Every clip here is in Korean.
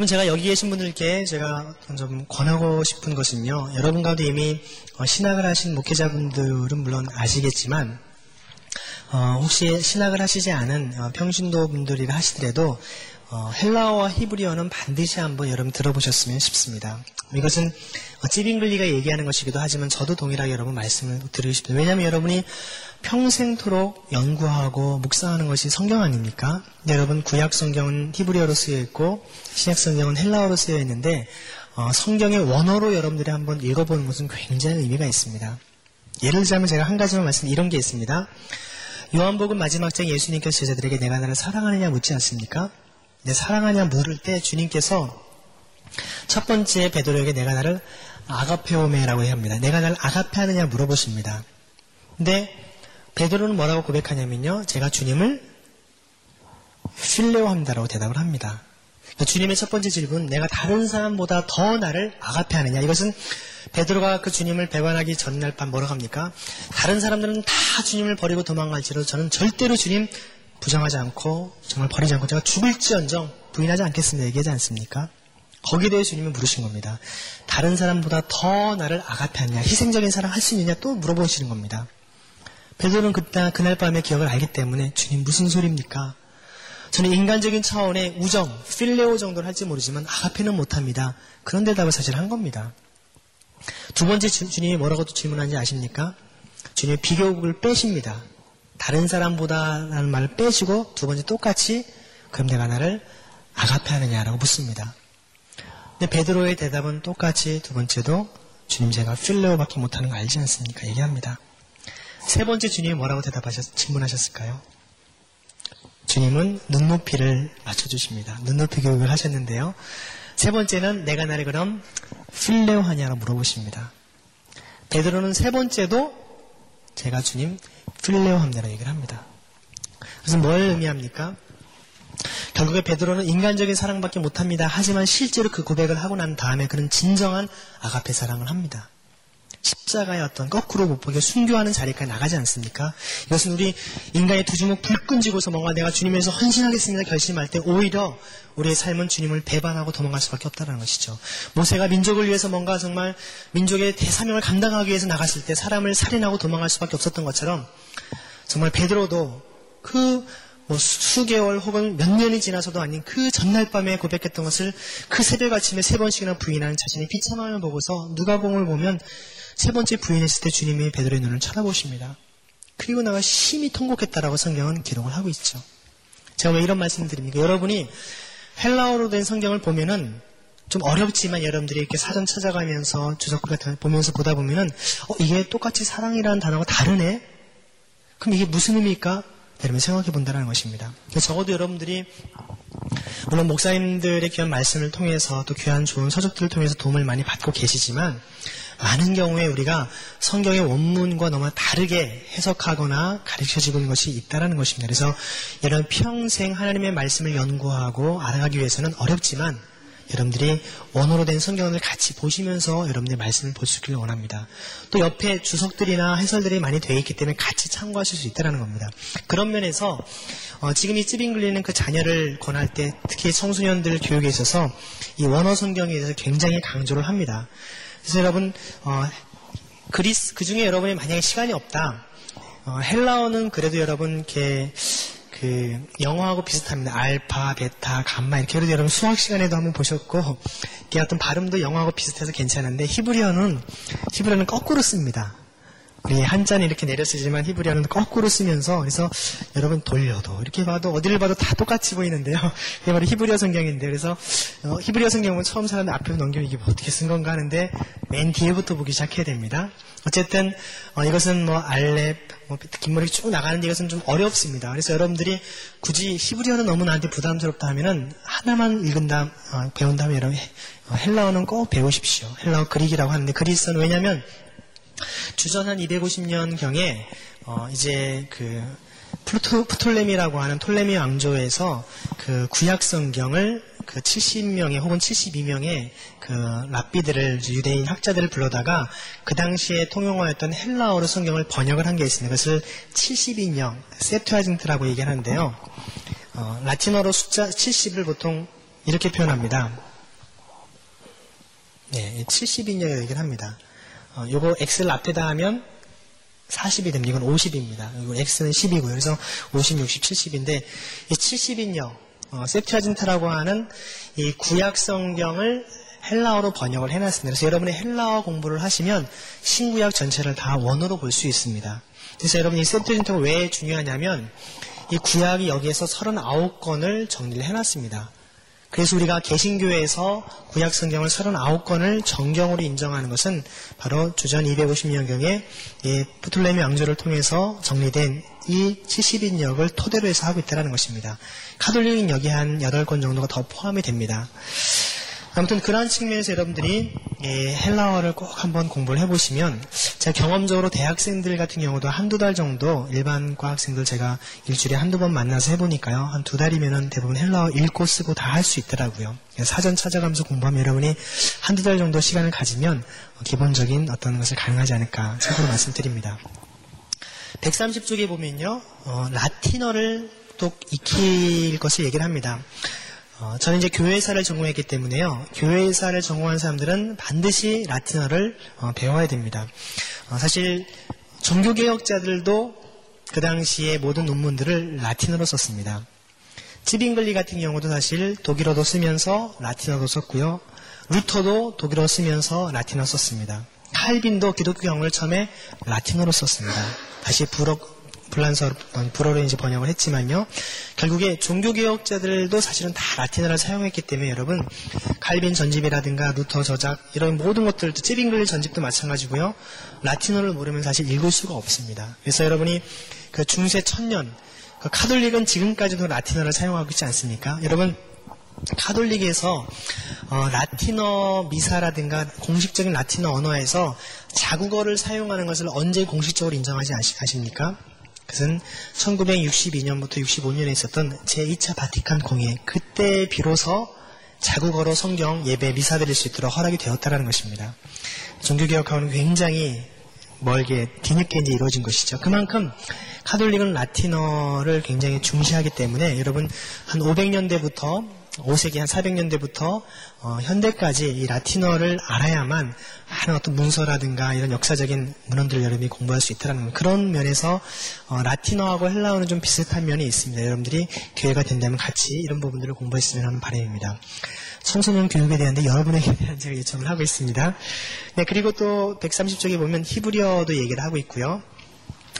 여러분 제가 여기 계신 분들께 제가 좀 권하고 싶은 것은요. 여러분 가운데 이미 어, 신학을 하신 목회자분들은 물론 아시겠지만 어, 혹시 신학을 하시지 않은 어, 평신도 분들이라 하시더라도 어, 헬라어와 히브리어는 반드시 한번 여러분 들어보셨으면 싶습니다. 이것은 어, 찌빙글리가 얘기하는 것이기도 하지만 저도 동일하게 여러분 말씀을 드리고 싶습니다. 왜냐하면 여러분이 평생토록 연구하고 묵상하는 것이 성경 아닙니까? 여러분 구약 성경은 히브리어로 쓰여 있고 신약 성경은 헬라어로 쓰여 있는데 어, 성경의 원어로 여러분들이 한번 읽어보는 것은 굉장히 의미가 있습니다. 예를 들자면 제가 한 가지만 말씀 이런 게 있습니다. 요한복음 마지막 장 예수님께서 제자들에게 내가 나를 사랑하느냐 묻지 않습니까? 내 사랑하냐 물을 때 주님께서 첫 번째 베드로에게 내가 나를 아가페오메라고 합니다. 내가 나를 아가페 하느냐 물어보십니다. 근데 베드로는 뭐라고 고백하냐면요. 제가 주님을 필레오합니다라고 대답을 합니다. 그러니까 주님의 첫 번째 질문, 내가 다른 사람보다 더 나를 아가페 하느냐. 이것은 베드로가 그 주님을 배반하기 전날 밤 뭐라고 합니까? 다른 사람들은 다 주님을 버리고 도망갈지라도 저는 절대로 주님 부정하지 않고 정말 버리지 않고 제가 죽을지언정 부인하지 않겠습니다. 얘기하지 않습니까? 거기에 대해 주님은 물으신 겁니다. 다른 사람보다 더 나를 아가페 하느냐, 희생적인 사랑 할 수 있느냐 또 물어보시는 겁니다. 베드로는 그때 그날 밤의 기억을 알기 때문에 주님 무슨 소리입니까? 저는 인간적인 차원의 우정, 필레오 정도를 할지 모르지만 아가페는 못합니다. 그런 대답을 사실 한 겁니다. 두 번째 주, 님이 뭐라고 또 질문하는지 아십니까? 주님이 비교국을 빼십니다. 다른 사람보다라는 말을 빼시고 두 번째 똑같이 그럼 내가 나를 아가페 하느냐라고 묻습니다. 근데 베드로의 대답은 똑같이 두 번째도 주님 제가 필레오밖에 못하는 거 알지 않습니까? 얘기합니다. 세 번째 주님이 뭐라고 대답하셨, 질문하셨을까요? 주님은 눈높이를 맞춰주십니다. 눈높이 교육을 하셨는데요. 세 번째는 내가 나를 그럼 필레오 하냐고 물어보십니다. 베드로는 세 번째도 제가 주님 필레오 합니다라고 얘기를 합니다. 그래서 뭘 의미합니까? 결국에 베드로는 인간적인 사랑밖에 못합니다. 하지만 실제로 그 고백을 하고 난 다음에 그는 진정한 아가페 사랑을 합니다. 십자가의 어떤 거꾸로 못 보게 순교하는 자리까지 나가지 않습니까? 이것은 우리 인간의 두 주먹 불끈 쥐고서 뭔가 내가 주님에서 헌신하겠습니다 결심할 때 오히려 우리의 삶은 주님을 배반하고 도망갈 수밖에 없다는 것이죠. 모세가 민족을 위해서 뭔가 정말 민족의 대사명을 감당하기 위해서 나갔을 때 사람을 살인하고 도망갈 수밖에 없었던 것처럼 정말 베드로도 그 뭐 수개월 혹은 몇 년이 지나서도 아닌 그 전날 밤에 고백했던 것을 그 새벽 아침에 세 번씩이나 부인하는 자신의 비참함을 보고서 누가복음을 보면 세 번째 부인했을 때 주님이 베드로의 눈을 쳐다보십니다. 그리고 나가 심히 통곡했다라고 성경은 기록을 하고 있죠. 제가 왜 이런 말씀 을 드립니까? 여러분이 헬라어로 된 성경을 보면은 좀 어렵지만 여러분들이 이렇게 사전 찾아가면서 주석글 같은 거 보면서 보다 보면은 어, 이게 똑같이 사랑이라는 단어가 다르네? 그럼 이게 무슨 의미일까? 여러분 생각해 본다는 것입니다. 적어도 여러분들이 물론 목사님들의 귀한 말씀을 통해서 또 귀한 좋은 서적들을 통해서 도움을 많이 받고 계시지만 많은 경우에 우리가 성경의 원문과 너무 다르게 해석하거나 가르쳐지고 있는 것이 있다는 것입니다. 그래서 여러분 평생 하나님의 말씀을 연구하고 알아가기 위해서는 어렵지만 여러분들이 원어로 된 성경을 같이 보시면서 여러분들의 말씀을 볼수 있기를 원합니다. 또 옆에 주석들이나 해설들이 많이 되어 있기 때문에 같이 참고하실 수 있다는 겁니다. 그런 면에서 어, 지금 이 찌빙글리는 그 자녀를 권할 때 특히 청소년들 교육에 있어서 이 원어 성경에 대해서 굉장히 강조를 합니다. 그래서 여러분 어, 그리스 그 중에 여러분이 만약에 시간이 없다. 어, 헬라어는 그래도 여러분 이렇게 그 영어하고 비슷합니다. 알파, 베타, 감마 이렇게 그래도 여러분 수학 시간에도 한번 보셨고 이게 어떤 발음도 영어하고 비슷해서 괜찮은데 히브리어는 히브리어는 거꾸로 씁니다. 우리 한자는 이렇게 내려 쓰지만 히브리어는 거꾸로 쓰면서 그래서 여러분 돌려도 이렇게 봐도 어디를 봐도 다 똑같이 보이는데요. 이게 바로 히브리어 성경인데 그래서 어, 히브리어 성경은 처음 사람들 앞에 넘기면 이게 뭐 어떻게 쓴 건가 하는데 맨 뒤에부터 보기 시작해야 됩니다. 어쨌든 어, 이것은 뭐 알렙 뭐 긴머리 쭉 나가는데 이것은 좀 어렵습니다. 그래서 여러분들이 굳이 히브리어는 너무 나한테 부담스럽다 하면은 하나만 읽은 다음 어, 배운 다음에 여러분 헬라어는 꼭 배우십시오. 헬라어 그리기라고 하는데 그리스어는 왜냐하면 주전 한 250년경에 어 이제 그 플토, 프톨레미라고 하는 톨레미 왕조에서 그 구약 성경을 그 70명의 혹은 72명의 그 랍비들을 유대인 학자들을 불러다가 그 당시에 통용하였던 헬라어로 성경을 번역을 한 게 있습니다. 그것을 72명 세트아징트라고 얘기하는데요. 어, 라틴어로 숫자 70을 보통 이렇게 표현합니다. 네, 70인여 얘기를 합니다. 어, 요거 x를 앞에다 하면 40이 됩니다. 이건 50입니다. 이건 x는 10이고요. 그래서 50, 60, 70인데 이 70인여 어, 세프티아진타라고 하는 이 구약 성경을 헬라어로 번역을 해놨습니다. 그래서 여러분이 헬라어 공부를 하시면 신구약 전체를 다 원어로 볼 수 있습니다. 그래서 여러분 이 세프티아진타가 왜 중요하냐면 이 구약이 여기에서 39권을 정리를 해놨습니다. 그래서 우리가 개신교에서 구약 성경을 39권을 정경으로 인정하는 것은 바로 주전 250년경에 프툴레미 왕조를 통해서 정리된 이 70인역을 토대로 해서 하고 있다는 것입니다. 카톨릭인 역이 한 8권 정도가 더 포함이 됩니다. 아무튼 그러한 측면에서 여러분들이 예, 헬라어를 꼭 한번 공부를 해보시면 제가 경험적으로 대학생들 같은 경우도 한두 달 정도 일반 과 학생들 제가 일주일에 한두 번 만나서 해보니까요. 한 두 달이면 대부분 헬라어 읽고 쓰고 다 할 수 있더라고요. 사전 찾아가면서 공부하면 여러분이 한두 달 정도 시간을 가지면 기본적인 어떤 것을 가능하지 않을까 참고로 말씀드립니다. 130쪽에 보면요. 어, 라틴어를 또 익힐 것을 얘기를 합니다. 어, 저는 이제 교회사를 전공했기 때문에요. 교회사를 전공한 사람들은 반드시 라틴어를 어, 배워야 됩니다. 어, 사실 종교개혁자들도 그 당시에 모든 논문들을 라틴어로 썼습니다. 찌빙글리 같은 경우도 사실 독일어도 쓰면서 라틴어도 썼고요. 루터도 독일어 쓰면서 라틴어 썼습니다. 칼빈도 기독교 강요를 처음에 라틴어로 썼습니다. 다시 불어, 불란서 불어로 이제 번역을 했지만요. 결국에 종교개혁자들도 사실은 다 라틴어를 사용했기 때문에 여러분 칼빈 전집이라든가 루터 저작 이런 모든 것들도 츠빙글리 전집도 마찬가지고요. 라틴어를 모르면 사실 읽을 수가 없습니다. 그래서 여러분이 그 중세 천년 그 카톨릭은 지금까지도 라틴어를 사용하고 있지 않습니까? 여러분 카톨릭에서 어, 라틴어 미사라든가 공식적인 라틴어 언어에서 자국어를 사용하는 것을 언제 공식적으로 인정하지 아십니까? 그것은 1962년부터 65년에 있었던 제2차 바티칸 공회 그때 비로소 자국어로 성경 예배 미사 드릴 수 있도록 허락이 되었다는 것입니다. 종교개혁하고는 굉장히 멀게 뒤늦게 이제 이루어진 것이죠. 그만큼 카톨릭은 라틴어를 굉장히 중시하기 때문에 여러분 한 500년대부터 5세기 한 400년대부터 어, 현대까지 이 라틴어를 알아야만 하는 어떤 문서라든가 이런 역사적인 문헌들을 여러분이 공부할 수 있다는 그런 면에서 어, 라틴어하고 헬라어는 좀 비슷한 면이 있습니다. 여러분들이 기회가 된다면 같이 이런 부분들을 공부했으면 하는 바람입니다. 청소년 교육에 대한데 여러분에게 대한 제가 요청을 하고 있습니다. 네, 그리고 또 130쪽에 보면 히브리어도 얘기를 하고 있고요.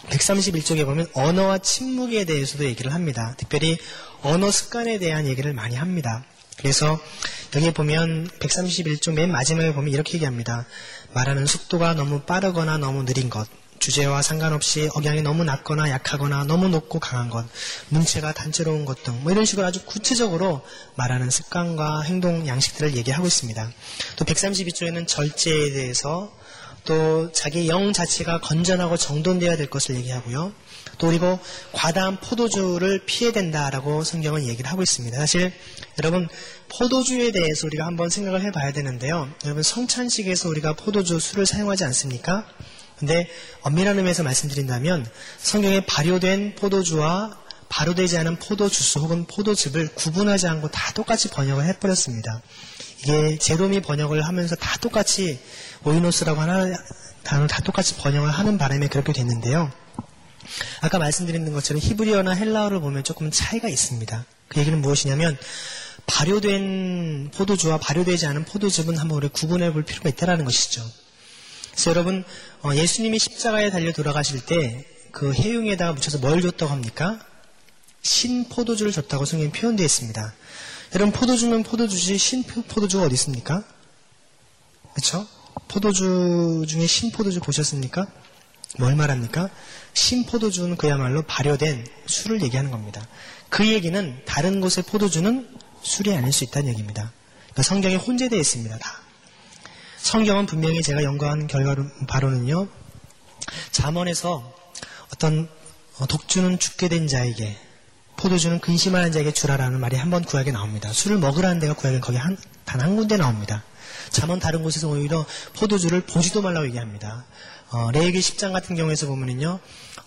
131쪽에 보면 언어와 침묵에 대해서도 얘기를 합니다. 특별히 언어 습관에 대한 얘기를 많이 합니다. 그래서 여기에 보면 131쪽 맨 마지막에 보면 이렇게 얘기합니다. 말하는 속도가 너무 빠르거나 너무 느린 것, 주제와 상관없이 억양이 너무 낮거나 약하거나 너무 높고 강한 것, 문체가 단체로운 것 등 뭐 이런 식으로 아주 구체적으로 말하는 습관과 행동 양식들을 얘기하고 있습니다. 또 132조에는 절제에 대해서 또 자기 영 자체가 건전하고 정돈되어야 될 것을 얘기하고요. 또 그리고 과다한 포도주를 피해야 된다라고 성경은 얘기를 하고 있습니다. 사실 여러분 포도주에 대해서 우리가 한번 생각을 해봐야 되는데요. 여러분 성찬식에서 우리가 포도주 술을 사용하지 않습니까? 근데 엄밀한 의미에서 말씀드린다면 성경에 발효된 포도주와 발효되지 않은 포도 주스 혹은 포도즙을 구분하지 않고 다 똑같이 번역을 해버렸습니다. 이게 제롬이 번역을 하면서 다 똑같이 오이노스라고 하나 단어를 다 똑같이 번역을 하는 바람에 그렇게 됐는데요. 아까 말씀드린 것처럼 히브리어나 헬라어를 보면 조금 차이가 있습니다. 그 얘기는 무엇이냐면 발효된 포도주와 발효되지 않은 포도즙은 한번 우리 구분해 볼 필요가 있다는 것이죠. 그래서 여러분 어, 예수님이 십자가에 달려 돌아가실 때 그 해용에다가 묻혀서 뭘 줬다고 합니까? 신 포도주를 줬다고 성경에 표현되어 있습니다. 여러분 포도주면 포도주지 신 포도주가 어디 있습니까? 그렇죠? 포도주 중에 신 포도주 보셨습니까? 뭘 말합니까? 신 포도주는 그야말로 발효된 술을 얘기하는 겁니다. 그 얘기는 다른 곳의 포도주는 술이 아닐 수 있다는 얘기입니다. 그러니까 성경에 혼재되어 있습니다. 다. 성경은 분명히 제가 연구한 결과로 바로는요. 잠언에서 어떤 어, 독주는 죽게 된 자에게 포도주는 근심하는 자에게 주라라는 말이 한 번 구약에 나옵니다. 술을 먹으라는 데가 구약에 거기 단한 군데 나옵니다. 잠언 다른 곳에서 오히려 포도주를 보지도 말라고 얘기합니다. 어, 레이기 10장 같은 경우에서 보면은요,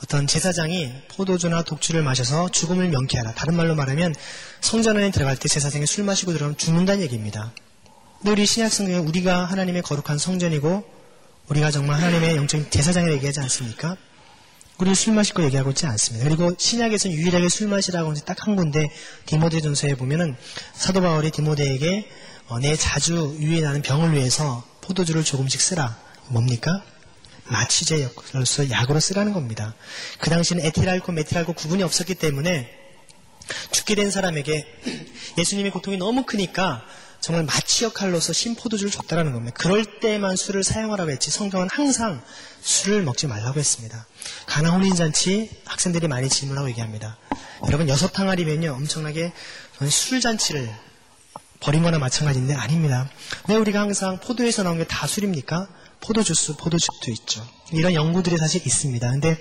어떤 제사장이 포도주나 독주를 마셔서 죽음을 명쾌하라. 다른 말로 말하면 성전 안에 들어갈 때 제사장이 술 마시고 들어가면 죽는다는 얘기입니다. 우리 신약 성경에 우리가 하나님의 거룩한 성전이고 우리가 정말 하나님의 영적인 제사장을 얘기하지 않습니까? 우리 술 마실 거 얘기하고 있지 않습니다. 그리고 신약에서는 유일하게 술 마시라고 딱한 군데 디모데전서에 보면은 사도 바울이 디모데에게 어, 내 자주 유인하는 병을 위해서 포도주를 조금씩 쓰라. 뭡니까? 마취제 역으로서 약으로 쓰라는 겁니다. 그 당시는 에틸알코, 메틸알코 구분이 없었기 때문에 죽게 된 사람에게 예수님의 고통이 너무 크니까 정말 마취 역할로서 신포도주를 줬다라는 겁니다. 그럴 때만 술을 사용하라고 했지 성경은 항상 술을 먹지 말라고 했습니다. 가나 혼인잔치 학생들이 많이 질문하고 얘기합니다. 여러분 여섯 항아리면요 엄청나게 술잔치를 버린 거나 마찬가지인데 아닙니다. 왜 우리가 항상 포도에서 나온 게 다 술입니까? 포도주스, 포도즙도 있죠. 이런 연구들이 사실 있습니다. 근데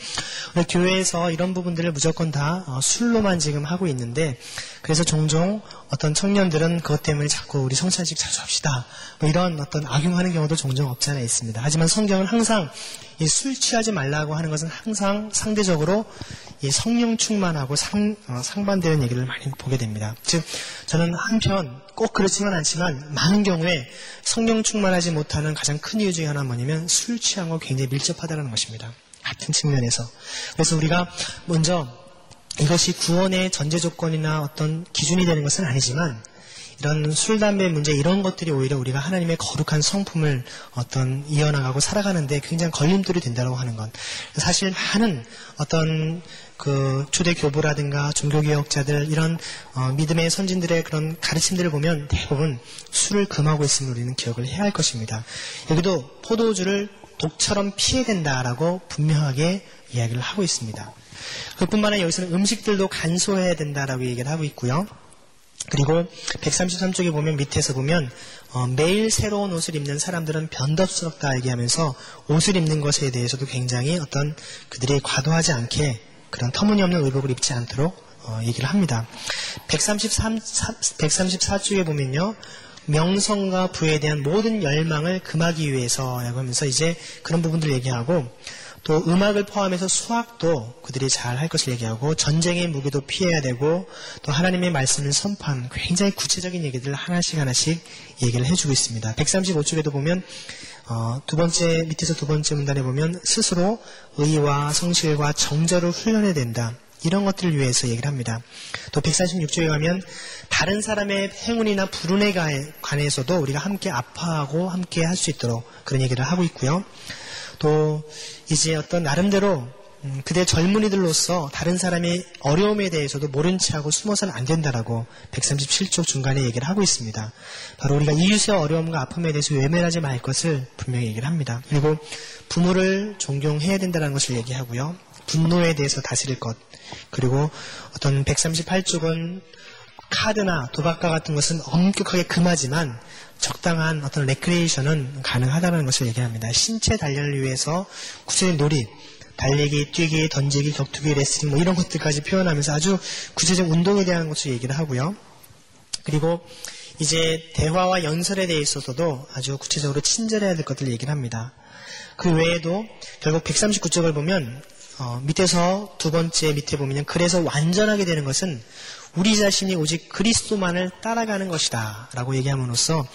우리 교회에서 이런 부분들을 무조건 다 어, 술로만 지금 하고 있는데 그래서 종종 어떤 청년들은 그것 때문에 자꾸 우리 성찬식 자주 합시다. 뭐 이런 어떤 악용하는 경우도 종종 없지 않아 있습니다. 하지만 성경은 항상 술 취하지 말라고 하는 것은 항상 상대적으로 성령 충만하고 상, 어, 상반되는 얘기를 많이 보게 됩니다. 즉 저는 한편 꼭 그렇지만 않지만 많은 경우에 성령 충만하지 못하는 가장 큰 이유 중에 하나 뭐냐면 술 취한 거 굉장히 밀접 하다는 것입니다. 같은 측면에서. 그래서 우리가 먼저 이것이 구원의 전제 조건이나 어떤 기준이 되는 것은 아니지만 이런 술, 담배 문제 이런 것들이 오히려 우리가 하나님의 거룩한 성품을 어떤 이어나가고 살아가는데 굉장히 걸림돌이 된다고 하는 것. 사실 많은 어떤 그 초대 교부라든가 종교개혁자들 이런 어, 믿음의 선진들의 그런 가르침들을 보면 대부분 술을 금하고 있음을 우리는 기억을 해야 할 것입니다. 여기도 포도주를 독처럼 피해야 된다라고 분명하게 이야기를 하고 있습니다. 그뿐만 아니라 여기서는 음식들도 간소해야 된다라고 얘기를 하고 있고요. 그리고 133쪽에 보면 밑에서 보면 어, 매일 새로운 옷을 입는 사람들은 변덕스럽다 얘기하면서 옷을 입는 것에 대해서도 굉장히 어떤 그들이 과도하지 않게 그런 터무니없는 의복을 입지 않도록 어, 얘기를 합니다. 133, 134쪽에 보면요. 명성과 부에 대한 모든 열망을 금하기 위해서라고 하면서 이제 그런 부분들을 얘기하고 또 음악을 포함해서 수학도 그들이 잘 할 것을 얘기하고 전쟁의 무기도 피해야 되고 또 하나님의 말씀을 선포한 굉장히 구체적인 얘기들을 하나씩 하나씩 얘기를 해주고 있습니다. 135쪽에도 보면 어, 두 번째 밑에서 두 번째 문단에 보면 스스로 의와 성실과 정절을 훈련해야 된다. 이런 것들을 위해서 얘기를 합니다. 또 146조에 가면 다른 사람의 행운이나 불운에 관해서도 우리가 함께 아파하고 함께 할 수 있도록 그런 얘기를 하고 있고요. 또 이제 어떤 나름대로 음, 그대 젊은이들로서 다른 사람의 어려움에 대해서도 모른 체하고 숨어서는 안 된다라고 137쪽 중간에 얘기를 하고 있습니다. 바로 우리가 이웃의 어려움과 아픔에 대해서 외면하지 말 것을 분명히 얘기를 합니다. 그리고 부모를 존경해야 된다는 것을 얘기하고요. 분노에 대해서 다스릴 것. 그리고 어떤 138쪽은 카드나 도박과 같은 것은 엄격하게 금하지만 적당한 어떤 레크레이션은 가능하다는 것을 얘기합니다. 신체 단련을 위해서 구체적인 놀이, 달리기, 뛰기, 던지기, 격투기, 레슬링 뭐 이런 것들까지 표현하면서 아주 구체적 운동에 대한 것을 얘기를 하고요. 그리고 이제 대화와 연설에 대해 있어서도 아주 구체적으로 친절해야 될 것들을 얘기를 합니다. 그 외에도 결국 139쪽을 보면 어, 밑에서 두 번째 밑에 보면 그래서 완전하게 되는 것은 우리 자신이 오직 그리스도만을 따라가는 것이다 라고 얘기함으로써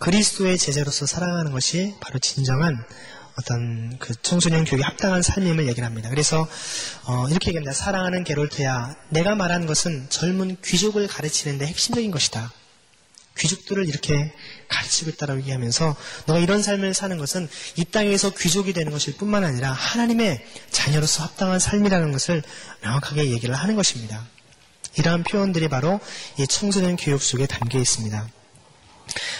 그리스도의 제자로서 살아가는 것이 바로 진정한 어떤 그 청소년 교육에 합당한 삶임을 얘기를 합니다. 그래서 어, 이렇게 얘기합니다. 사랑하는 게롤트야, 내가 말하는 것은 젊은 귀족을 가르치는 데 핵심적인 것이다. 귀족들을 이렇게 가르치고 있다라고 얘기하면서 너가 이런 삶을 사는 것은 이 땅에서 귀족이 되는 것일 뿐만 아니라 하나님의 자녀로서 합당한 삶이라는 것을 명확하게 얘기를 하는 것입니다. 이러한 표현들이 바로 이 청소년 교육 속에 담겨 있습니다.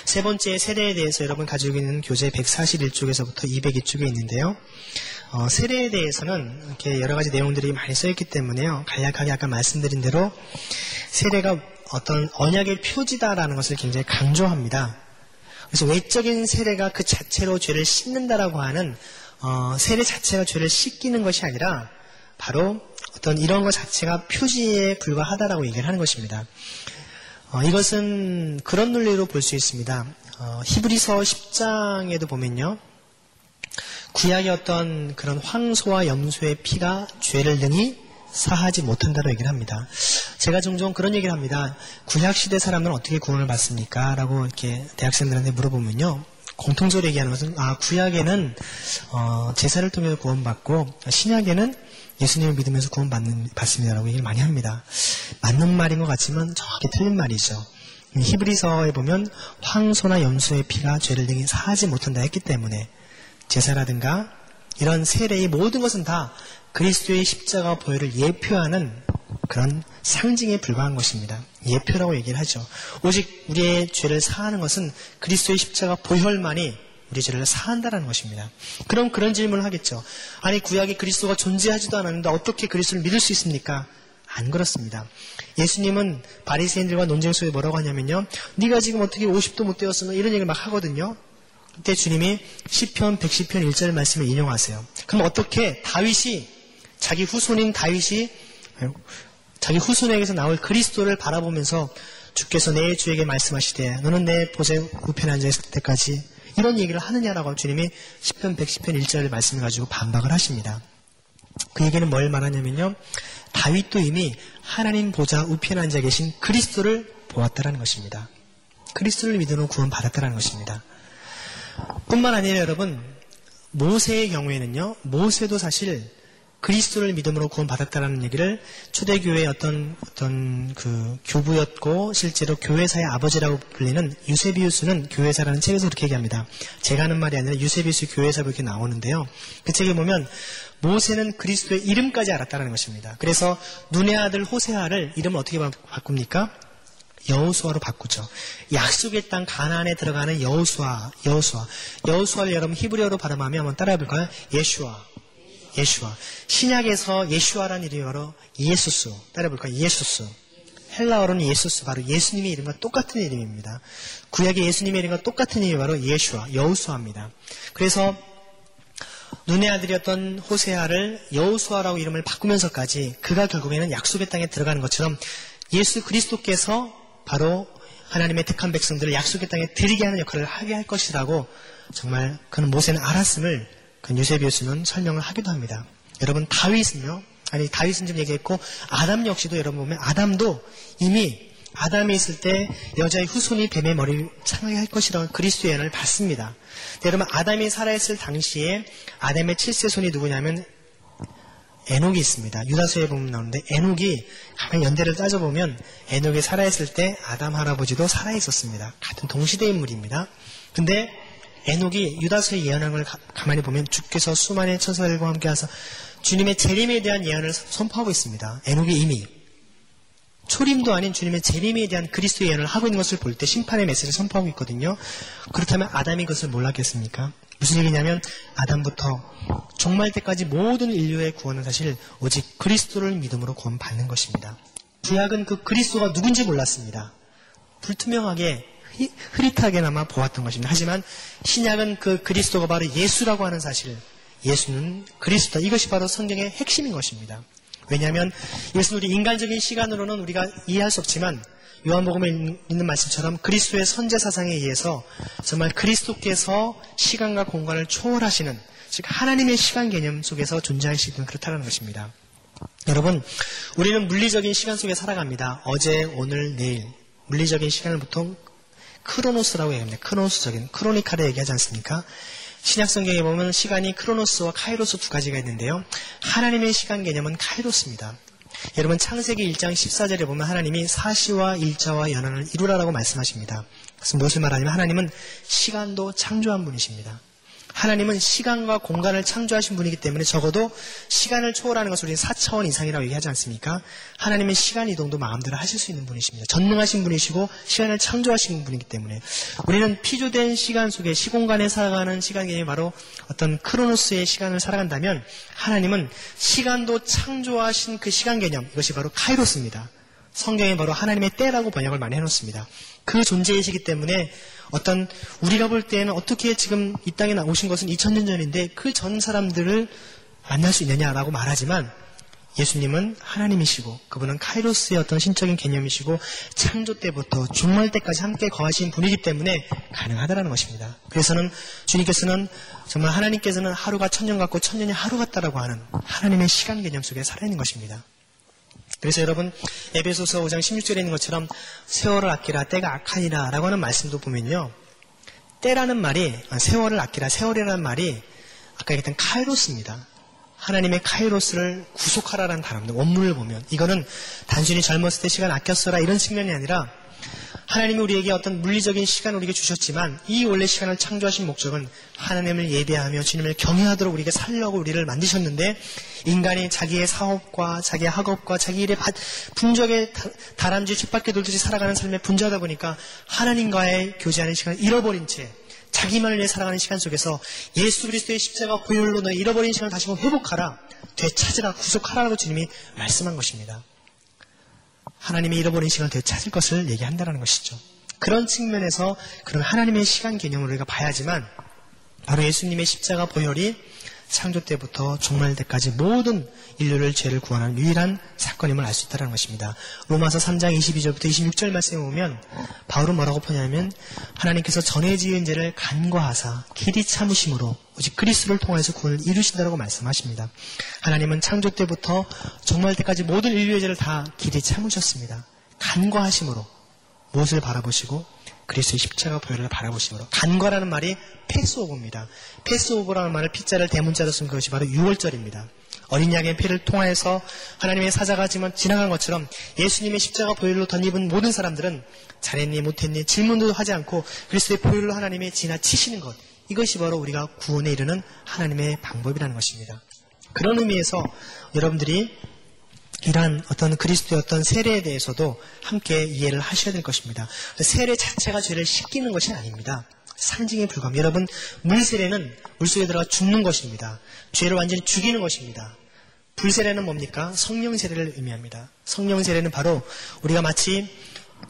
세 번째 세례에 대해서 여러분 가지고 있는 교재 141쪽에서부터 202쪽에 있는데요. 어, 세례에 대해서는 이렇게 여러 가지 내용들이 많이 써있기 때문에요. 간략하게 아까 말씀드린 대로 세례가 어떤 언약의 표지다라는 것을 굉장히 강조합니다. 그래서 외적인 세례가 그 자체로 죄를 씻는다라고 하는 어, 세례 자체가 죄를 씻기는 것이 아니라 바로 어떤 이런 것 자체가 표지에 불과하다라고 얘기를 하는 것입니다. 어, 이것은 그런 논리로 볼 수 있습니다. 어, 히브리서 10장에도 보면요. 구약의 어떤 그런 황소와 염소의 피가 죄를 능히 사하지 못한다고 얘기를 합니다. 제가 종종 그런 얘기를 합니다. 구약 시대 사람은 어떻게 구원을 받습니까? 라고 이렇게 대학생들한테 물어보면요. 공통적으로 얘기하는 것은 아 구약에는 어, 제사를 통해서 구원받고 신약에는 예수님을 믿으면서 구원받는 받습니다라고 얘기를 많이 합니다. 맞는 말인 것 같지만 정확히 틀린 말이죠. 히브리서에 보면 황소나 염소의 피가 죄를 능히 사하지 못한다 했기 때문에 제사라든가 이런 세례의 모든 것은 다 그리스도의 십자가 보혈을 예표하는 그런 상징에 불과한 것입니다. 예표라고 얘기를 하죠. 오직 우리의 죄를 사하는 것은 그리스도의 십자가 보혈만이 우리 죄를 사한다는 것입니다. 그럼 그런 질문을 하겠죠. 아니 구약에 그리스도가 존재하지도 않았는데 어떻게 그리스도를 믿을 수 있습니까? 안 그렇습니다. 예수님은 바리새인들과 논쟁 속에 뭐라고 하냐면요. 네가 지금 어떻게 50도 못 되었으면 이런 얘기를 막 하거든요. 그때 주님이 시편 110편 1절 말씀을 인용하세요. 그럼 어떻게 다윗이 자기 후손인 다윗이 자기 후손에게서 나올 그리스도를 바라보면서 주께서 내 주에게 말씀하시되 너는 내 보좌 우편에 앉아 있을 때까지 이런 얘기를 하느냐라고 주님이 10편 110편 1절 말씀을 가지고 반박을 하십니다. 그 얘기는 뭘 말하냐면요. 다윗도 이미 하나님 보좌 우편에 앉아 계신 그리스도를 보았다라는 것입니다. 그리스도를 믿으면 구원받았다라는 것입니다. 뿐만 아니라 여러분 모세의 경우에는요. 모세도 사실 그리스도를 믿음으로 구원받았다라는 얘기를 초대교회의 어떤 어떤 그 교부였고 실제로 교회사의 아버지라고 불리는 유세비우스는 교회사라는 책에서 그렇게 얘기합니다. 제가 하는 말이 아니라 유세비우스 교회사 이렇게 나오는데요. 그 책에 보면 모세는 그리스도의 이름까지 알았다는 것입니다. 그래서 눈의 아들 호세아를 이름을 어떻게 바꿉니까? 여우수아로 바꾸죠. 약속의 땅 가나안에 들어가는 여우수아, 여우수아. 여우수아를 여러분 히브리어로 발음하면 한번 따라해 볼까요? 예슈아. 예슈아. 신약에서 예슈아라는 이름이 바로 예수스. 따라해볼까요? 예수스. 헬라어로는 예수스. 바로 예수님의 이름과 똑같은 이름입니다. 구약의 예수님의 이름과 똑같은 이름이 바로 예슈아, 여우수아입니다. 그래서 눈의 아들이었던 호세아를 여우수아라고 이름을 바꾸면서까지 그가 결국에는 약속의 땅에 들어가는 것처럼 예수 그리스도께서 바로 하나님의 택한 백성들을 약속의 땅에 들이게 하는 역할을 하게 할 것이라고 정말 그는 모세는 알았음을 그 유세비우스는 설명을 하기도 합니다. 여러분 다윗은요. 아니 다윗은 좀 얘기했고 아담 역시도 여러분 보면 아담도 이미 아담이 있을 때 여자의 후손이 뱀의 머리를 상하게 할 것이라는 그리스도의 예언을 받습니다. 여러분 아담이 살아있을 당시에 아담의 칠세손이 누구냐면 에녹이 있습니다. 유다서에 보면 나오는데 에녹이 가만 연대를 따져보면 에녹이 살아있을 때 아담 할아버지도 살아있었습니다. 같은 동시대 인물입니다. 근데 에녹이 유다서의 예언을 가만히 보면 주께서 수많은 천사들과 함께 하사 주님의 재림에 대한 예언을 선포하고 있습니다. 에녹이 이미 초림도 아닌 주님의 재림에 대한 그리스도 예언을 하고 있는 것을 볼 때 심판의 메시지를 선포하고 있거든요. 그렇다면 아담이 그것을 몰랐겠습니까? 무슨 얘기냐면 아담부터 종말 때까지 모든 인류의 구원은 사실 오직 그리스도를 믿음으로 구원받는 것입니다. 구약은 그 그리스도가 누군지 몰랐습니다. 불투명하게 흐릿하게나마 보았던 것입니다. 하지만 신약은 그 그리스도가 바로 예수라고 하는 사실, 예수는 그리스도다. 이것이 바로 성경의 핵심인 것입니다. 왜냐하면 이것은 우리 인간적인 시간으로는 우리가 이해할 수 없지만 요한복음에 있는 말씀처럼 그리스도의 선제 사상에 의해서 정말 그리스도께서 시간과 공간을 초월하시는 즉 하나님의 시간 개념 속에서 존재하시는 그렇다는 것입니다. 여러분, 우리는 물리적인 시간 속에 살아갑니다. 어제, 오늘, 내일. 물리적인 시간을 보통 크로노스라고 얘기합니다. 크로노스적인, 크로니카를 얘기하지 않습니까? 신약 성경에 보면 시간이 크로노스와 카이로스 두 가지가 있는데요. 하나님의 시간 개념은 카이로스입니다. 여러분 창세기 1장 14절에 보면 하나님이 사시와 일자와 연한을 이루라라고 말씀하십니다. 그래서 무엇을 말하냐면 하나님은 시간도 창조한 분이십니다. 하나님은 시간과 공간을 창조하신 분이기 때문에 적어도 시간을 초월하는 것을 우리는 4차원 이상이라고 얘기하지 않습니까? 하나님은 시간 이동도 마음대로 하실 수 있는 분이십니다. 전능하신 분이시고 시간을 창조하신 분이기 때문에 우리는 피조된 시간 속에 시공간에 살아가는 시간 개념이 바로 어떤 크로노스의 시간을 살아간다면 하나님은 시간도 창조하신 그 시간 개념 이것이 바로 카이로스입니다. 성경에 바로 하나님의 때라고 번역을 많이 해놓습니다. 그 존재이시기 때문에 어떤 우리가 볼 때는 어떻게 지금 이 땅에 나오신 것은 2000년 전인데 그 전 사람들을 만날 수 있느냐라고 말하지만 예수님은 하나님이시고 그분은 카이로스의 어떤 신적인 개념이시고 창조 때부터 종말 때까지 함께 거하신 분이기 때문에 가능하다라는 것입니다. 그래서는 주님께서는 정말 하나님께서는 하루가 천년 같고 천년이 하루 같다라고 하는 하나님의 시간 개념 속에 살아있는 것입니다. 그래서 여러분 에베소서 5장 16절에 있는 것처럼 세월을 아끼라 때가 악하니라 라고 하는 말씀도 보면요. 때라는 말이 세월을 아끼라 세월이라는 말이 아까 얘기했던 카이로스입니다. 하나님의 카이로스를 구속하라라는 단어입니다. 원문을 보면 이거는 단순히 젊었을 때 시간 아꼈어라 이런 측면이 아니라 하나님이 우리에게 어떤 물리적인 시간을 우리에게 주셨지만 이 원래 시간을 창조하신 목적은 하나님을 예배하며 주님을 경외하도록 우리에게 살려고 우리를 만드셨는데 인간이 자기의 사업과 자기의 학업과 자기 일의 분적에 다람쥐 쳇바퀴 돌듯이 살아가는 삶에 분주하다 보니까 하나님과의 교제하는 시간을 잃어버린 채 자기만을 위해 살아가는 시간 속에서 예수 그리스도의 십자가 보혈로 너의 잃어버린 시간을 다시 한번 회복하라, 되찾으라, 구속하라고 주님이 말씀한 것입니다. 하나님이 잃어버린 시간을 되찾을 것을 얘기한다는 것이죠. 그런 측면에서 그런 하나님의 시간 개념을 우리가 봐야지만 바로 예수님의 십자가 보혈이 창조 때부터 종말 때까지 모든 인류를 죄를 구하는 유일한 사건임을 알 수 있다는 것입니다. 로마서 3장 22절부터 26절 말씀에 보면 바울은 뭐라고 표현하면 하나님께서 전에 지은 죄를 간과하사 길이 참으심으로 오직 그리스도를 통해서 구원을 이루신다고 말씀하십니다. 하나님은 창조 때부터 종말 때까지 모든 인류의 죄를 다 길이 참으셨습니다. 간과하심으로 무엇을 바라보시고 그리스도의 십자가 보혈을 바라보심으로 간과라는 말이 패스오버입니다. 패스오버라는 말을 피자를 대문자로 쓴 것이 바로 6월절입니다. 어린 양의 피를 통하여서 하나님의 사자가 지나간 것처럼 예수님의 십자가 보혈로 덧입은 모든 사람들은 잘했니 못했니 질문도 하지 않고 그리스도의 보혈로 하나님의 지나치시는 것 이것이 바로 우리가 구원에 이르는 하나님의 방법이라는 것입니다. 그런 의미에서 여러분들이 이러한 어떤 그리스도의 어떤 세례에 대해서도 함께 이해를 하셔야 될 것입니다. 세례 자체가 죄를 씻기는 것이 아닙니다. 상징에 불과합니다. 여러분, 물세례는 물속에 들어가 죽는 것입니다. 죄를 완전히 죽이는 것입니다. 불세례는 뭡니까? 성령 세례를 의미합니다. 성령 세례는 바로 우리가 마치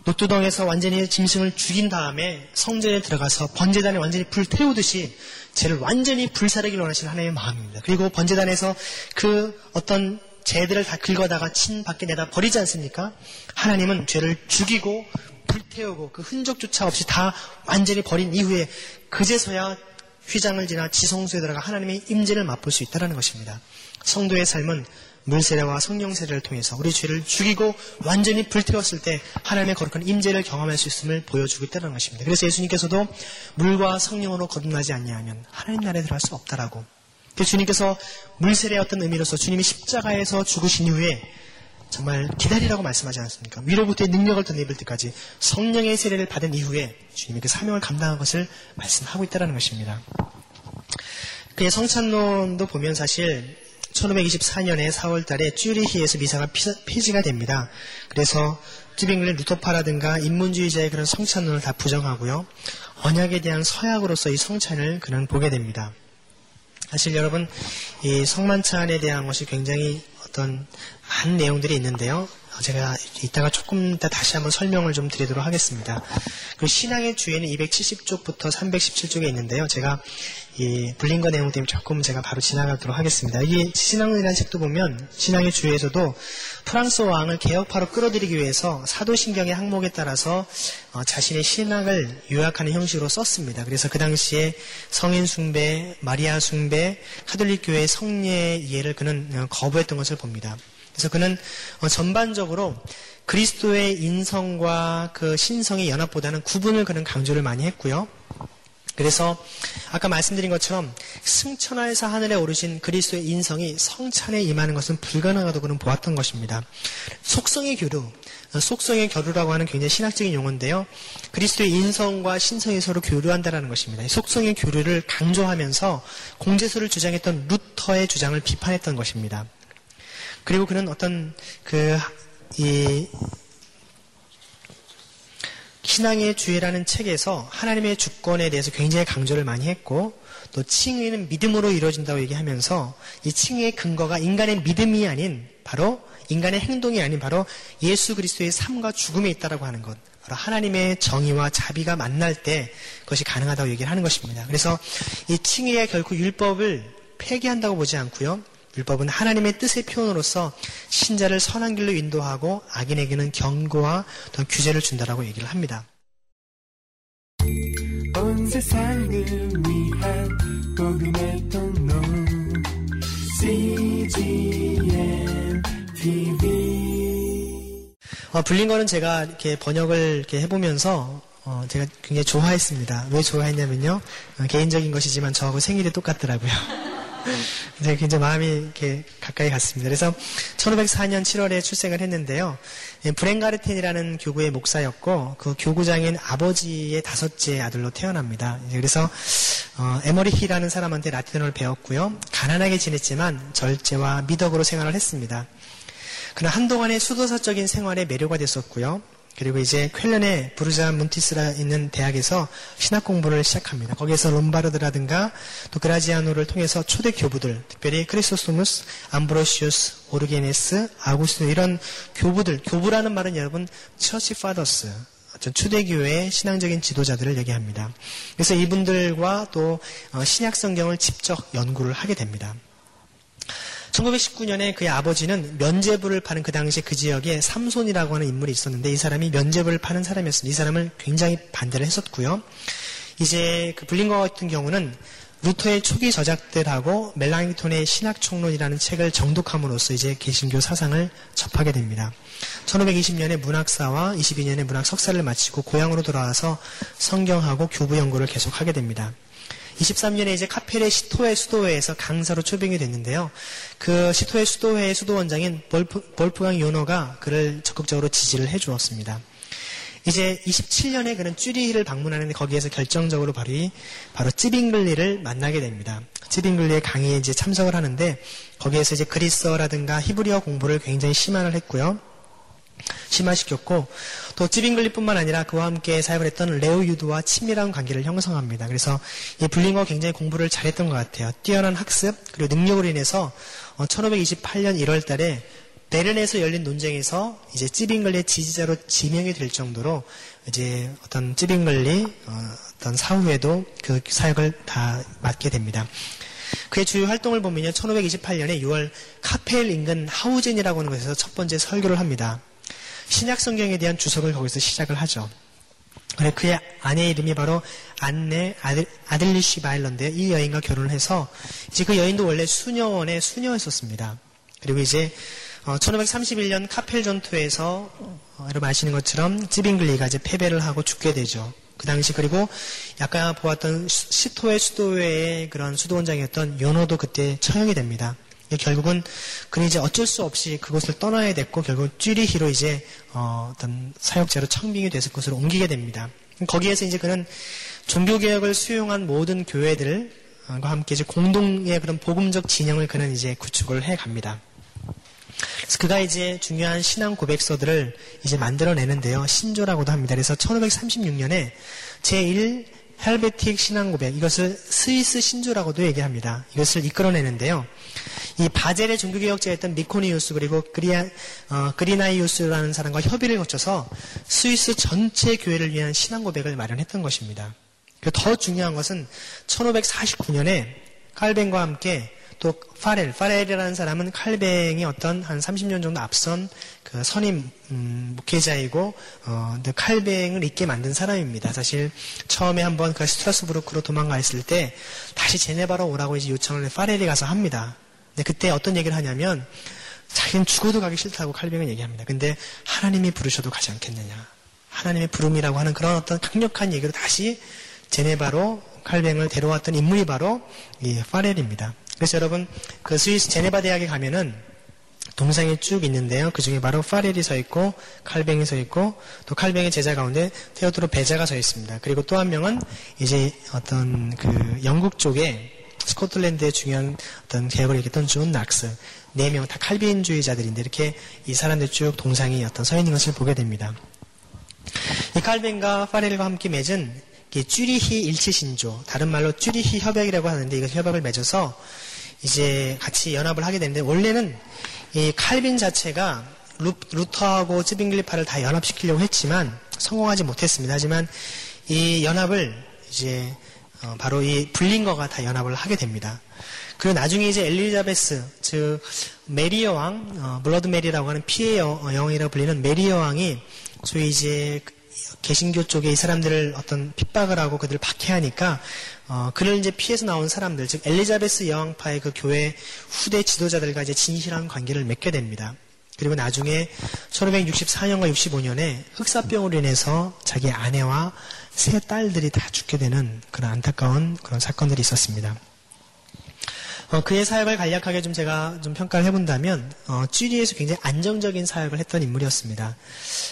노뚜덩에서 완전히 짐승을 죽인 다음에 성전에 들어가서 번제단에 완전히 불 태우듯이 죄를 완전히 불사르기를 원하시는 하나님의 마음입니다. 그리고 번제단에서 그 어떤 죄들을 다 긁어다가 친 밖에 내다 버리지 않습니까? 하나님은 죄를 죽이고 불태우고 그 흔적조차 없이 다 완전히 버린 이후에 그제서야 휘장을 지나 지성소에 들어가 하나님의 임재를 맛볼 수 있다는 것입니다. 성도의 삶은 물세례와 성령세례를 통해서 우리 죄를 죽이고 완전히 불태웠을 때 하나님의 거룩한 임재를 경험할 수 있음을 보여주고 있다는 것입니다. 그래서 예수님께서도 물과 성령으로 거듭나지 않냐하면 하나님 나라에 들어갈 수 없다라고 그 주님께서 물세례의 어떤 의미로서 주님이 십자가에서 죽으신 이후에 정말 기다리라고 말씀하지 않습니까? 위로부터의 능력을 덧입을 때까지 성령의 세례를 받은 이후에 주님이 그 사명을 감당한 것을 말씀하고 있다는 것입니다. 그의 성찬론도 보면 사실 1524년에 4월 달에 쭈리히에서 미사가 폐지가 됩니다. 그래서 튜빙글린 루터파라든가 인문주의자의 그런 성찬론을 다 부정하고요. 언약에 대한 서약으로서 이 성찬을 그는 보게 됩니다. 사실 여러분 이 성만찬에 대한 것이 굉장히 어떤 많은 내용들이 있는데요. 제가 이따가 조금 더 다시 한번 설명을 좀 드리도록 하겠습니다. 그 신앙의 주에는 270쪽부터 317쪽에 있는데요. 제가 이 불린 거 내용 때문에 조금 제가 바로 지나가도록 하겠습니다. 이 신앙이라는 책도 보면 신앙의 주에서도 프랑스 왕을 개혁파로 끌어들이기 위해서 사도신경의 항목에 따라서 어, 자신의 신앙을 요약하는 형식으로 썼습니다. 그래서 그 당시에 성인 숭배, 마리아 숭배, 카톨릭 교회의 성례 이해를 그는 어, 거부했던 것을 봅니다. 그래서 그는 어, 전반적으로 그리스도의 인성과 그 신성의 연합보다는 구분을 그는 강조를 많이 했고요. 그래서 아까 말씀드린 것처럼 승천하에서 하늘에 오르신 그리스도의 인성이 성찬에 임하는 것은 불가능하다고 그는 보았던 것입니다. 속성의 교류, 속성의 교류라고 하는 굉장히 신학적인 용어인데요. 그리스도의 인성과 신성이 서로 교류한다는 것입니다. 속성의 교류를 강조하면서 공제소를 주장했던 루터의 주장을 비판했던 것입니다. 그리고 그는 어떤 그, 이, 신앙의 주의라는 책에서 하나님의 주권에 대해서 굉장히 강조를 많이 했고 또 칭의는 믿음으로 이루어진다고 얘기하면서 이 칭의의 근거가 인간의 믿음이 아닌 바로 인간의 행동이 아닌 바로 예수 그리스도의 삶과 죽음에 있다라고 하는 것. 바로 하나님의 정의와 자비가 만날 때 그것이 가능하다고 얘기를 하는 것입니다. 그래서 이 칭의가 결코 율법을 폐기한다고 보지 않고요. 율법은 하나님의 뜻의 표현으로서 신자를 선한 길로 인도하고 악인에게는 경고와 어떤 규제를 준다라고 얘기를 합니다. 어, 불린거는 제가 이렇게 번역을 이렇게 해보면서 어, 제가 굉장히 좋아했습니다. 왜 좋아했냐면요. 어, 개인적인 것이지만 저하고 생일이 똑같더라고요. 네, 굉장히 마음이 이렇게 가까이 갔습니다. 그래서 1504년 7월에 출생을 했는데요. 예, 브랭가르텐이라는 교구의 목사였고 그 교구장인 아버지의 다섯째 아들로 태어납니다. 그래서 어, 에머리히라는 사람한테 라틴어를 배웠고요. 가난하게 지냈지만 절제와 미덕으로 생활을 했습니다. 그러나 한동안의 수도사적인 생활에 매료가 됐었고요. 그리고 이제 쾰른의 부르자 문티스라 있는 대학에서 신학 공부를 시작합니다. 거기에서 롬바르드라든가 또 그라지아노를 통해서 초대 교부들, 특별히 크리소스토무스, 암브로시우스, 오리게네스, 아구스토 이런 교부들, 교부라는 말은 여러분 church fathers, 초대교회의 신앙적인 지도자들을 얘기합니다. 그래서 이분들과 또 어, 신약 성경을 직접 연구를 하게 됩니다. 1919년에 그의 아버지는 면제부를 파는 그 당시 그 지역에 삼손이라고 하는 인물이 있었는데 이 사람이 면제부를 파는 사람이었습니다. 이 사람을 굉장히 반대를 했었고요. 이제 그 블링거 같은 경우는 루터의 초기 저작들하고 멜랑톤의 신학총론이라는 책을 정독함으로써 이제 개신교 사상을 접하게 됩니다. 1520년에 문학사와 22년에 문학 석사를 마치고 고향으로 돌아와서 성경하고 교부 연구를 계속하게 됩니다. 23년에 이제 카페레 시토의 수도회에서 강사로 초빙이 됐는데요. 그 시토의 수도회의 수도원장인 볼프, 볼프강 요너가 그를 적극적으로 지지를 해 주었습니다. 이제 27년에 그는 쭈리히를 방문하는데 거기에서 결정적으로 바로, 바로 찌빙글리를 만나게 됩니다. 찌빙글리의 강의에 이제 참석을 하는데 거기에서 이제 그리스어라든가 히브리어 공부를 굉장히 심화를 했고요. 심화시켰고 또 찌빙글리뿐만 아니라 그와 함께 사역을 했던 레오 유드와 친밀한 관계를 형성합니다. 그래서 이 블링거 굉장히 공부를 잘했던 것 같아요. 뛰어난 학습 그리고 능력으로 인해서 1528년 어, 1월 달에 베른에서 열린 논쟁에서 이제 찌빙글리의 지지자로 지명이 될 정도로 이제 어떤 찌빙글리 어, 떤 사후에도 그 사역을 다 맡게 됩니다. 그의 주요 활동을 보면요. 1528년에 6월 카펠 인근 하우젠이라고 하는 곳에서 첫 번째 설교를 합니다. 신약 성경에 대한 주석을 거기서 시작을 하죠. 그래 그의 아내 이름이 바로 안네 아들, 아들리시 바일런데 이 여인과 결혼을 해서 이제 그 여인도 원래 수녀원의 수녀였었습니다. 그리고 이제 어, 1531년 카펠 전투에서 어, 여러분 아시는 것처럼 찌빙글리가 이제 패배를 하고 죽게 되죠. 그 당시 그리고 약간 보았던 시토의 수도회의 그런 수도원장이었던 연호도 그때 처형이 됩니다. 결국은 그는 이제 어쩔 수 없이 그곳을 떠나야 됐고 결국 쥐리히로 이제 어, 떤 사역자로 청빙이 됐을 곳으로 옮기게 됩니다. 거기에서 이제 그는 종교 개혁을 수용한 모든 교회들과 함께 이제 공동의 그런 복음적 진영을 그는 이제 구축을 해 갑니다. 그래서 그가 이제 중요한 신앙 고백서들을 이제 만들어내는데요. 신조라고도 합니다. 그래서 1536년에 제1 헬베틱 신앙 고백, 이것을 스위스 신조라고도 얘기합니다. 이것을 이끌어내는데요. 이 바젤의 종교개혁자였던 니코니우스 그리고 그리아, 어, 그리나이우스라는 사람과 협의를 거쳐서 스위스 전체 교회를 위한 신앙 고백을 마련했던 것입니다. 더 중요한 것은 1549년에 칼벤과 함께 또 파렐, 파렐이라는 사람은 칼뱅이 어떤 한 30년 정도 앞선 그 선임 음, 목회자이고 어, 칼뱅을 있게 만든 사람입니다. 사실 처음에 한번 그 스트라스부르크로 도망가 있을 때 다시 제네바로 오라고 이제 요청을 파렐이 가서 합니다. 근데 그때 어떤 얘기를 하냐면 자기는 죽어도 가기 싫다고 칼뱅은 얘기합니다. 근데 하나님이 부르셔도 가지 않겠느냐. 하나님의 부름이라고 하는 그런 어떤 강력한 얘기로 다시 제네바로 칼뱅을 데려왔던 인물이 바로 이 파렐입니다. 그래서 여러분 그 스위스 제네바 대학에 가면은 동상이 쭉 있는데요. 그 중에 바로 파렐이 서 있고 칼뱅이 서 있고 또 칼뱅의 제자 가운데 테오드로 베자가 서 있습니다. 그리고 또 한 명은 이제 어떤 그 영국 쪽에 스코틀랜드의 중요한 어떤 개혁을 일으켰던 존 낙스 네 명 다 칼빈주의자들인데 이렇게 이 사람들 쭉 동상이 어떤 서 있는 것을 보게 됩니다. 이 칼뱅과 파렐과 함께 맺은 쭈리히 일치신조, 다른 말로 쭈리히 협약이라고 하는데 이것 협약을 맺어서 이제 같이 연합을 하게 되는데 원래는 이 칼빈 자체가 루, 루터하고 찌빙글리파를 다 연합시키려고 했지만 성공하지 못했습니다. 하지만 이 연합을 이제 어, 바로 이 블링거가 다 연합을 하게 됩니다. 그리고 나중에 이제 엘리자베스, 즉 메리 여왕, 어, Blood Mary라고 하는 피의 여왕이라고 불리는 메리 여왕이 소위 이제 개신교 쪽에 이 사람들을 어떤 핍박을 하고 그들을 박해하니까 어, 그를 이제 피해서 나온 사람들, 즉 엘리자베스 여왕파의 그 교회 후대 지도자들과 이제 진실한 관계를 맺게 됩니다. 그리고 나중에 1564년과 65년에 흑사병으로 인해서 자기 아내와 세 딸들이 다 죽게 되는 그런 안타까운 그런 사건들이 있었습니다. 어, 그의 사역을 간략하게 좀 제가 좀 평가를 해본다면 어, 쥐리에서 굉장히 안정적인 사역을 했던 인물이었습니다.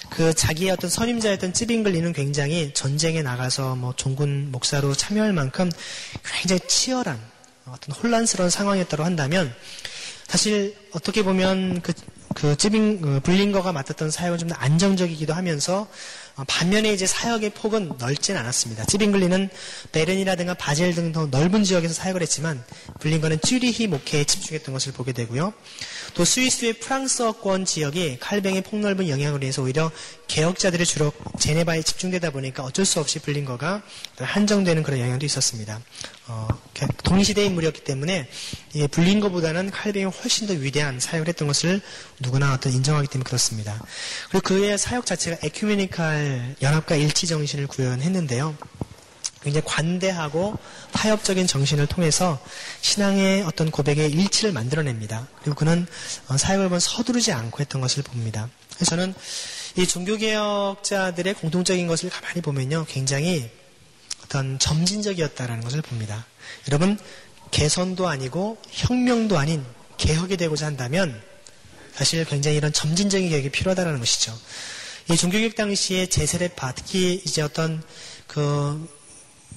그 자기의 어떤 선임자였던 찌빙글리는 굉장히 전쟁에 나가서 뭐 종군 목사로 참여할 만큼 굉장히 치열한 어떤 혼란스러운 상황이었다고 한다면 사실 어떻게 보면 그, 그 찌빙 그 블링거가 맡았던 사역은 좀더 안정적이기도 하면서 어, 반면에 이제 사역의 폭은 넓진 않았습니다. 찌빙글리는 베른이라든가 바젤 등 더 넓은 지역에서 사역을 했지만 블링거는 쭈리히 목회에 집중했던 것을 보게 되고요. 또 스위스의 프랑스어권 지역이 칼뱅의 폭넓은 영향으로 인해서 오히려 개혁자들이 주로 제네바에 집중되다 보니까 어쩔 수 없이 블링거가 한정되는 그런 영향도 있었습니다. 어, 동시대 인물이었기 때문에 예, 블링거보다는 칼뱅이 훨씬 더 위대한 사역을 했던 것을 누구나 어떤 인정하기 때문에 그렇습니다. 그리고 그의 사역 자체가 에큐메니칼 연합과 일치 정신을 구현했는데요. 굉장히 관대하고 타협적인 정신을 통해서 신앙의 어떤 고백의 일치를 만들어냅니다. 그리고 그는 어, 사역을 보면 서두르지 않고 했던 것을 봅니다. 그래서 저는 이 종교개혁자들의 공통적인 것을 가만히 보면요. 굉장히 어떤 점진적이었다라는 것을 봅니다. 여러분, 개선도 아니고 혁명도 아닌 개혁이 되고자 한다면 사실 굉장히 이런 점진적인 개혁이 필요하다는 것이죠. 이 종교개혁 당시에 제세례파, 특히 이제 어떤 그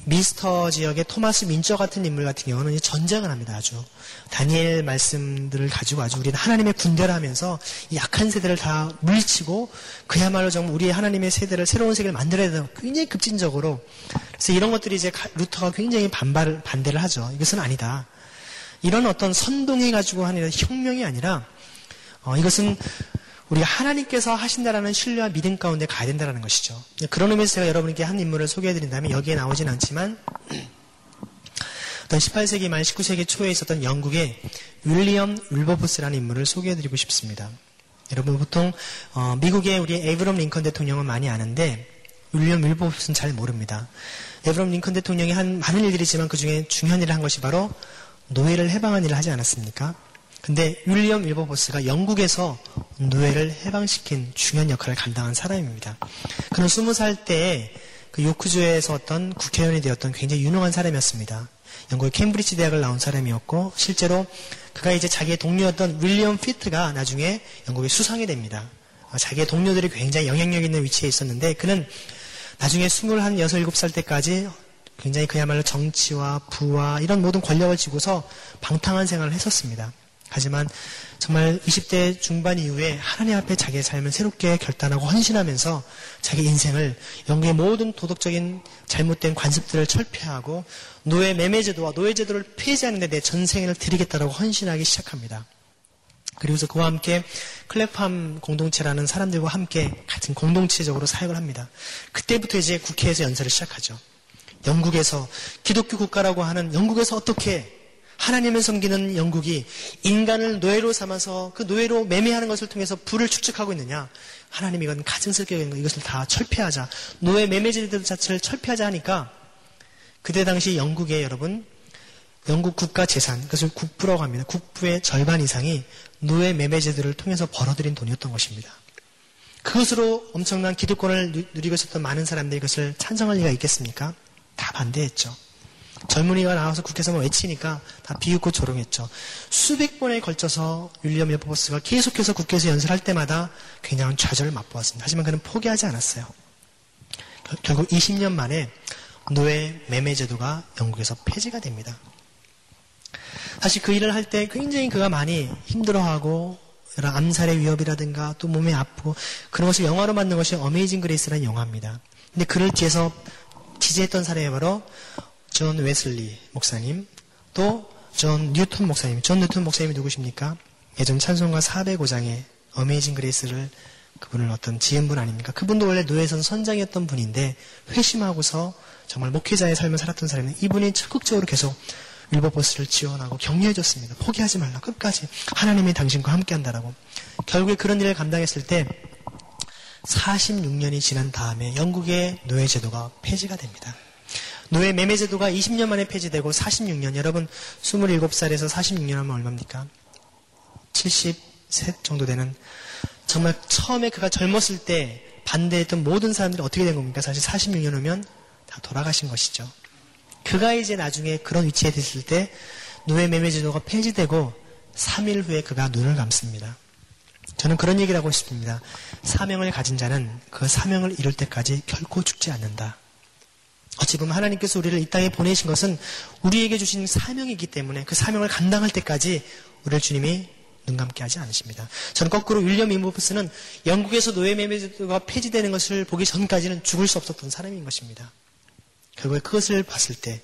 미스터 지역의 토마스 민저 같은 인물 같은 경우는 전쟁을 합니다. 아주 다니엘 말씀들을 가지고 아주 우리는 하나님의 군대를 하면서 이 약한 세대를 다 물리치고 그야말로 정말 우리의 하나님의 세대를 새로운 세계를 만들어야 되는 굉장히 급진적으로 그래서 이런 것들이 이제 루터가 굉장히 반발 반대를 하죠. 이것은 아니다. 이런 어떤 선동해 가지고 하는 혁명이 아니라 어, 이것은 우리가 하나님께서 하신다라는 신뢰와 믿음 가운데 가야 된다는 것이죠. 그런 의미에서 제가 여러분께 한 인물을 소개해드린다면 여기에 나오진 않지만 어떤 18세기 말 19세기 초에 있었던 영국의 윌리엄 윌버포스라는 인물을 소개해드리고 싶습니다. 여러분 보통 어, 미국의 우리 에이브럼 링컨 대통령은 많이 아는데 윌리엄 윌버포스는 잘 모릅니다. 에이브럼 링컨 대통령이 한 많은 일들이 있지만 그 중에 중요한 일을 한 것이 바로 노예를 해방한 일을 하지 않았습니까? 근데 윌리엄 윌버포스가 영국에서 노예를 해방시킨 중요한 역할을 감당한 사람입니다. 그는 스무 살 때에 그 요크주에서 어떤 국회의원이 되었던 굉장히 유능한 사람이었습니다. 영국의 캠브리지 대학을 나온 사람이었고 실제로 그가 이제 자기의 동료였던 윌리엄 피트가 나중에 영국의 수상이 됩니다. 어, 자기의 동료들이 굉장히 영향력 있는 위치에 있었는데 그는 나중에 21, 6, 7살 때까지 굉장히 그야말로 정치와 부와 이런 모든 권력을 쥐고서 방탕한 생활을 했었습니다. 하지만 정말 20대 중반 이후에 하나님 앞에 자기의 삶을 새롭게 결단하고 헌신하면서 자기 인생을 영국의 모든 도덕적인 잘못된 관습들을 철폐하고 노예 매매제도와 노예제도를 폐지하는 데 내 전생을 드리겠다라고 헌신하기 시작합니다. 그리고서 그와 함께 클래팜 공동체라는 사람들과 함께 같은 공동체적으로 사역을 합니다. 그때부터 이제 국회에서 연설을 시작하죠. 영국에서 기독교 국가라고 하는 영국에서 어떻게 하나님을 섬기는 영국이 인간을 노예로 삼아서 그 노예로 매매하는 것을 통해서 부를 축적하고 있느냐. 하나님 이건 가증스럽게 이것을 다 철폐하자. 노예 매매제들 자체를 철폐하자 하니까 그때 당시 영국의 여러분 영국 국가 재산, 그것을 국부라고 합니다. 국부의 절반 이상이 노예 매매제들을 통해서 벌어들인 돈이었던 것입니다. 그것으로 엄청난 기득권을 누리고 있었던 많은 사람들이 그것을 찬성할 리가 있겠습니까? 다 반대했죠. 젊은이가 나와서 국회에서 외치니까 다 비웃고 조롱했죠. 수백 번에 걸쳐서 윌리엄 예포버스가 계속해서 국회에서 연설할 때마다 굉장한 좌절을 맛보았습니다. 하지만 그는 포기하지 않았어요. 결국 20년 만에 노예 매매 제도가 영국에서 폐지가 됩니다. 사실 그 일을 할 때 굉장히 그가 많이 힘들어하고 여러 암살의 위협이라든가 또 몸에 아프고 그런 것을 영화로 만든 것이 Amazing Grace라는 영화입니다. 근데 그를 뒤에서 지지했던 사람이 바로 존 웨슬리 목사님, 또 존 뉴턴 목사님. 존 뉴턴 목사님이 누구십니까? 예전 찬송가 405장의 어메이징 그레이스를 그분을 어떤 지은 분 아닙니까? 그분도 원래 노예선 선장이었던 분인데 회심하고서 정말 목회자의 삶을 살았던 사람은 이분이 적극적으로 계속 윌버버스를 지원하고 격려해줬습니다. 포기하지 말라. 끝까지 하나님이 당신과 함께한다라고. 결국에 그런 일을 감당했을 때 46년이 지난 다음에 영국의 노예제도가 폐지가 됩니다. 노예 매매 제도가 20년 만에 폐지되고 46년, 여러분 27살에서 46년 하면 얼마입니까? 70세 정도 되는 정말 처음에 그가 젊었을 때 반대했던 모든 사람들이 어떻게 된 겁니까? 사실 46년 후면 다 돌아가신 것이죠. 그가 이제 나중에 그런 위치에 됐을 때 노예 매매 제도가 폐지되고 3일 후에 그가 눈을 감습니다. 저는 그런 얘기를 하고 싶습니다. 사명을 가진 자는 그 사명을 이룰 때까지 결코 죽지 않는다. 어찌 보면 하나님께서 우리를 이 땅에 보내신 것은 우리에게 주신 사명이기 때문에 그 사명을 감당할 때까지 우리를 주님이 눈 감게 하지 않으십니다. 저는 거꾸로 윌리엄 인버프스는 영국에서 노예 매매제도가 폐지되는 것을 보기 전까지는 죽을 수 없었던 사람인 것입니다. 결국에 그것을 봤을 때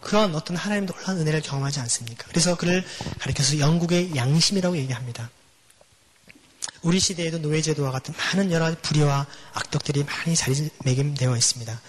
그런 어떤 하나님의 놀라운 은혜를 경험하지 않습니까? 그래서 그를 가리켜서 영국의 양심이라고 얘기합니다. 우리 시대에도 노예제도와 같은 많은 여러 불의와 악덕들이 많이 자리매김되어 있습니다.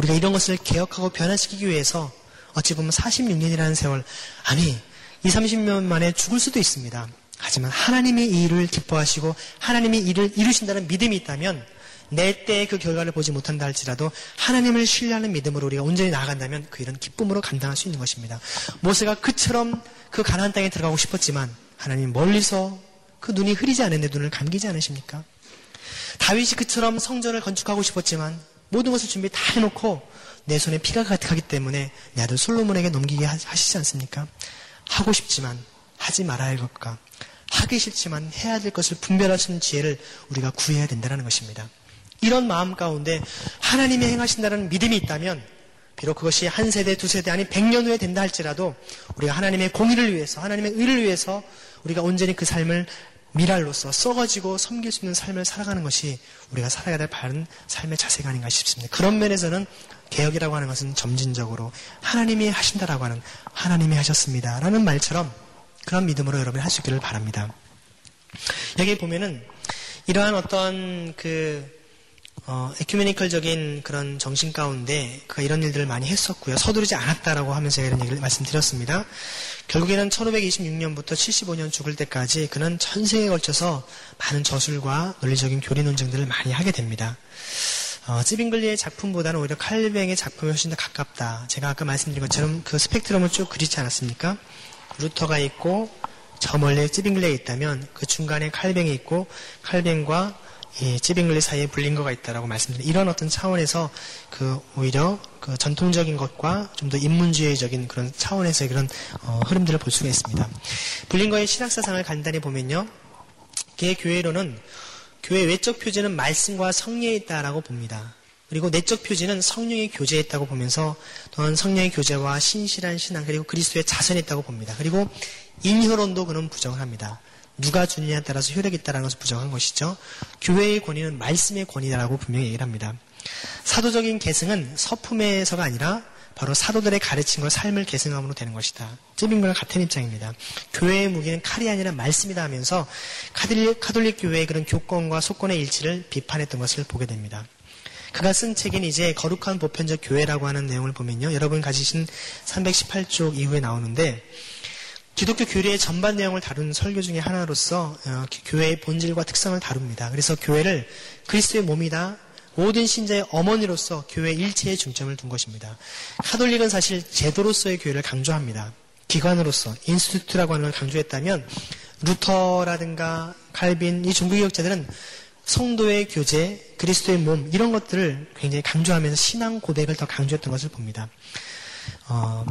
우리가 이런 것을 개혁하고 변화시키기 위해서 어찌 보면 46년이라는 세월, 아니, 2, 30년 만에 죽을 수도 있습니다. 하지만 하나님이 이 일을 기뻐하시고 하나님이 이를 이루신다는 믿음이 있다면 내 때의 그 결과를 보지 못한다 할지라도 하나님을 신뢰하는 믿음으로 우리가 온전히 나아간다면 그 일은 기쁨으로 감당할 수 있는 것입니다. 모세가 그처럼 그 가나안 땅에 들어가고 싶었지만 하나님 멀리서 그 눈이 흐리지 않은데 눈을 감기지 않으십니까? 다윗이 그처럼 성전을 건축하고 싶었지만 모든 것을 준비 다 해놓고 내 손에 피가 가득하기 때문에 내 아들 솔로몬에게 넘기게 하시지 않습니까? 하고 싶지만 하지 말아야 할 것과 하기 싫지만 해야 될 것을 있는 지혜를 우리가 구해야 된다는 것입니다. 이런 마음 가운데 하나님이 행하신다는 믿음이 있다면 비록 그것이 한 세대, 두 세대, 아니 백년 후에 된다 할지라도 우리가 하나님의 공의를 위해서, 하나님의 의를 위해서 우리가 온전히 그 삶을 미랄로서 썩어지고 섬길 수 있는 삶을 살아가는 것이 우리가 살아야 될 바른 삶의 자세가 아닌가 싶습니다. 그런 면에서는 개혁이라고 하는 것은 점진적으로 하나님이 하신다라고 하는 하나님이 하셨습니다. 라는 말처럼 그런 믿음으로 여러분이 있기를 바랍니다. 여기 보면은 이러한 어떤 그 어, 에큐메니컬적인 그런 정신 가운데 그가 이런 일들을 많이 했었고요. 서두르지 않았다라고 하면서 이런 얘기를 말씀드렸습니다. 결국에는 1526년부터 75년 죽을 때까지 그는 전 세계에 걸쳐서 많은 저술과 논리적인 교리 논쟁들을 많이 하게 됩니다. 어, 찌빙글리의 작품보다는 오히려 칼뱅의 작품이 훨씬 더 가깝다. 제가 아까 말씀드린 것처럼 그 스펙트럼을 쭉 그리지 않았습니까? 루터가 있고 저 멀리 찌빙글리에 있다면 그 중간에 칼뱅이 있고 칼뱅과 이 찌빙글리 사이에 블링거가 있다라고 말씀드린 이런 어떤 차원에서 그 오히려 그 전통적인 것과 좀 더 인문주의적인 그런 차원에서의 그런 어, 흐름들을 볼 수가 있습니다. 블링거의 신학사상을 간단히 보면요. 그의 교회로는 교회 외적 표지는 말씀과 성리에 있다라고 봅니다. 그리고 내적 표지는 성령의 교제에 있다고 보면서 또한 성령의 교제와 신실한 신앙 그리고 그리스도의 자선에 있다고 봅니다. 그리고 인효론도 그는 부정을 합니다. 누가 주느냐에 따라서 효력이 있다는 것을 부정한 것이죠. 교회의 권위는 말씀의 권위다라고 분명히 얘기를 합니다. 사도적인 계승은 서품에서가 아니라 바로 사도들의 가르침과 삶을 계승함으로 되는 것이다. 쯔빙과 같은 입장입니다. 교회의 무기는 칼이 아니라 말씀이다 하면서 카톨릭, 카톨릭 교회의 그런 교권과 속권의 일치를 비판했던 것을 보게 됩니다. 그가 쓴 책인 이제 거룩한 보편적 교회라고 하는 내용을 보면요. 여러분 가지신 318쪽 이후에 나오는데 기독교 교리의 전반 내용을 다룬 설교 중에 하나로서 어, 교회의 본질과 특성을 다룹니다. 그래서 교회를 그리스도의 몸이다. 모든 신자의 어머니로서 교회 일체에 중점을 둔 것입니다. 카톨릭은 사실 제도로서의 교회를 강조합니다. 기관으로서 institute라고 하는 걸 강조했다면 루터라든가 칼빈 이 종교개혁자들은 성도의 교제, 그리스도의 몸 이런 것들을 굉장히 강조하면서 신앙 고백을 더 강조했던 것을 봅니다. 어,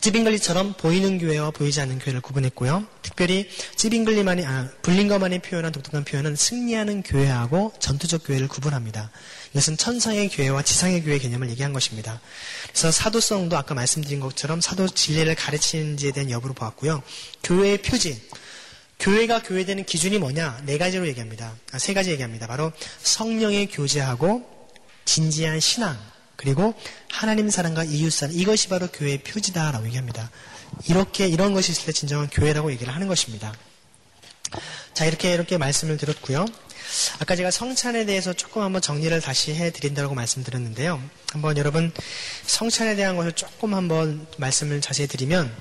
찌빙글리처럼 보이는 교회와 보이지 않는 교회를 구분했고요. 특별히 찌빙글리만이 아, 블링거만이 표현한 독특한 표현은 승리하는 교회하고 전투적 교회를 구분합니다. 이것은 천상의 교회와 지상의 교회 개념을 얘기한 것입니다. 그래서 사도성도 아까 말씀드린 것처럼 사도 진리를 가르치는지에 대한 여부를 보았고요. 교회의 표지, 교회가 교회되는 기준이 뭐냐? 네 가지로 얘기합니다. 아, 세 가지 얘기합니다. 바로 성령의 교제하고 진지한 신앙, 그리고 하나님 사랑과 이웃 사랑 이것이 바로 교회의 표지다라고 얘기합니다. 이렇게 이런 것이 있을 때 진정한 교회라고 얘기를 하는 것입니다. 자, 이렇게 이렇게 말씀을 드렸고요. 아까 제가 성찬에 대해서 조금 한번 정리를 다시 해드린다고 말씀드렸는데요. 한번 여러분 성찬에 대한 것을 조금 한번 말씀을 자세히 드리면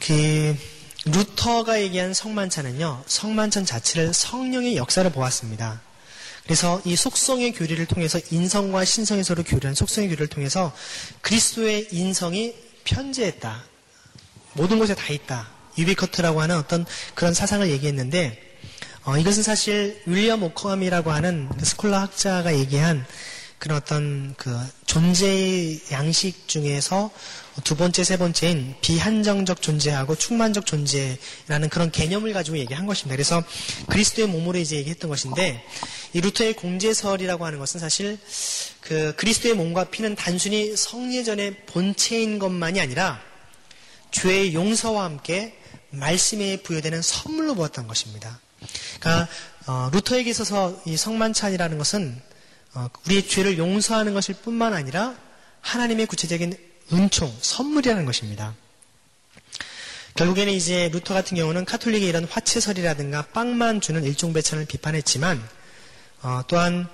그 루터가 얘기한 성만찬은요. 성만찬 자체를 성령의 역사를 보았습니다. 그래서 이 속성의 교리를 통해서 인성과 신성의 서로 교류한 속성의 교리를 통해서 그리스도의 인성이 편재했다. 모든 곳에 다 있다. ubiquity라고 하는 어떤 그런 사상을 얘기했는데 어, 이것은 사실 윌리엄 오컴이라고 하는 그 스콜라 학자가 얘기한 그런 어떤 그 존재의 양식 중에서 두 번째, 세 번째인 비한정적 존재하고 충만적 존재라는 그런 개념을 가지고 얘기한 것입니다. 그래서 그리스도의 몸으로 이제 얘기했던 것인데 이 루터의 공재설이라고 하는 것은 사실 그 그리스도의 몸과 피는 단순히 성례전의 본체인 것만이 아니라 죄의 용서와 함께 말씀에 부여되는 선물로 보았던 것입니다. 그러니까 어, 루터에게 있어서 이 성만찬이라는 것은 어, 우리의 죄를 용서하는 것일 뿐만 아니라 하나님의 구체적인 은총, 선물이라는 것입니다. 결국에는 이제 루터 같은 경우는 카톨릭의 이런 화채설이라든가 빵만 주는 일종 배찬을 비판했지만 어, 또한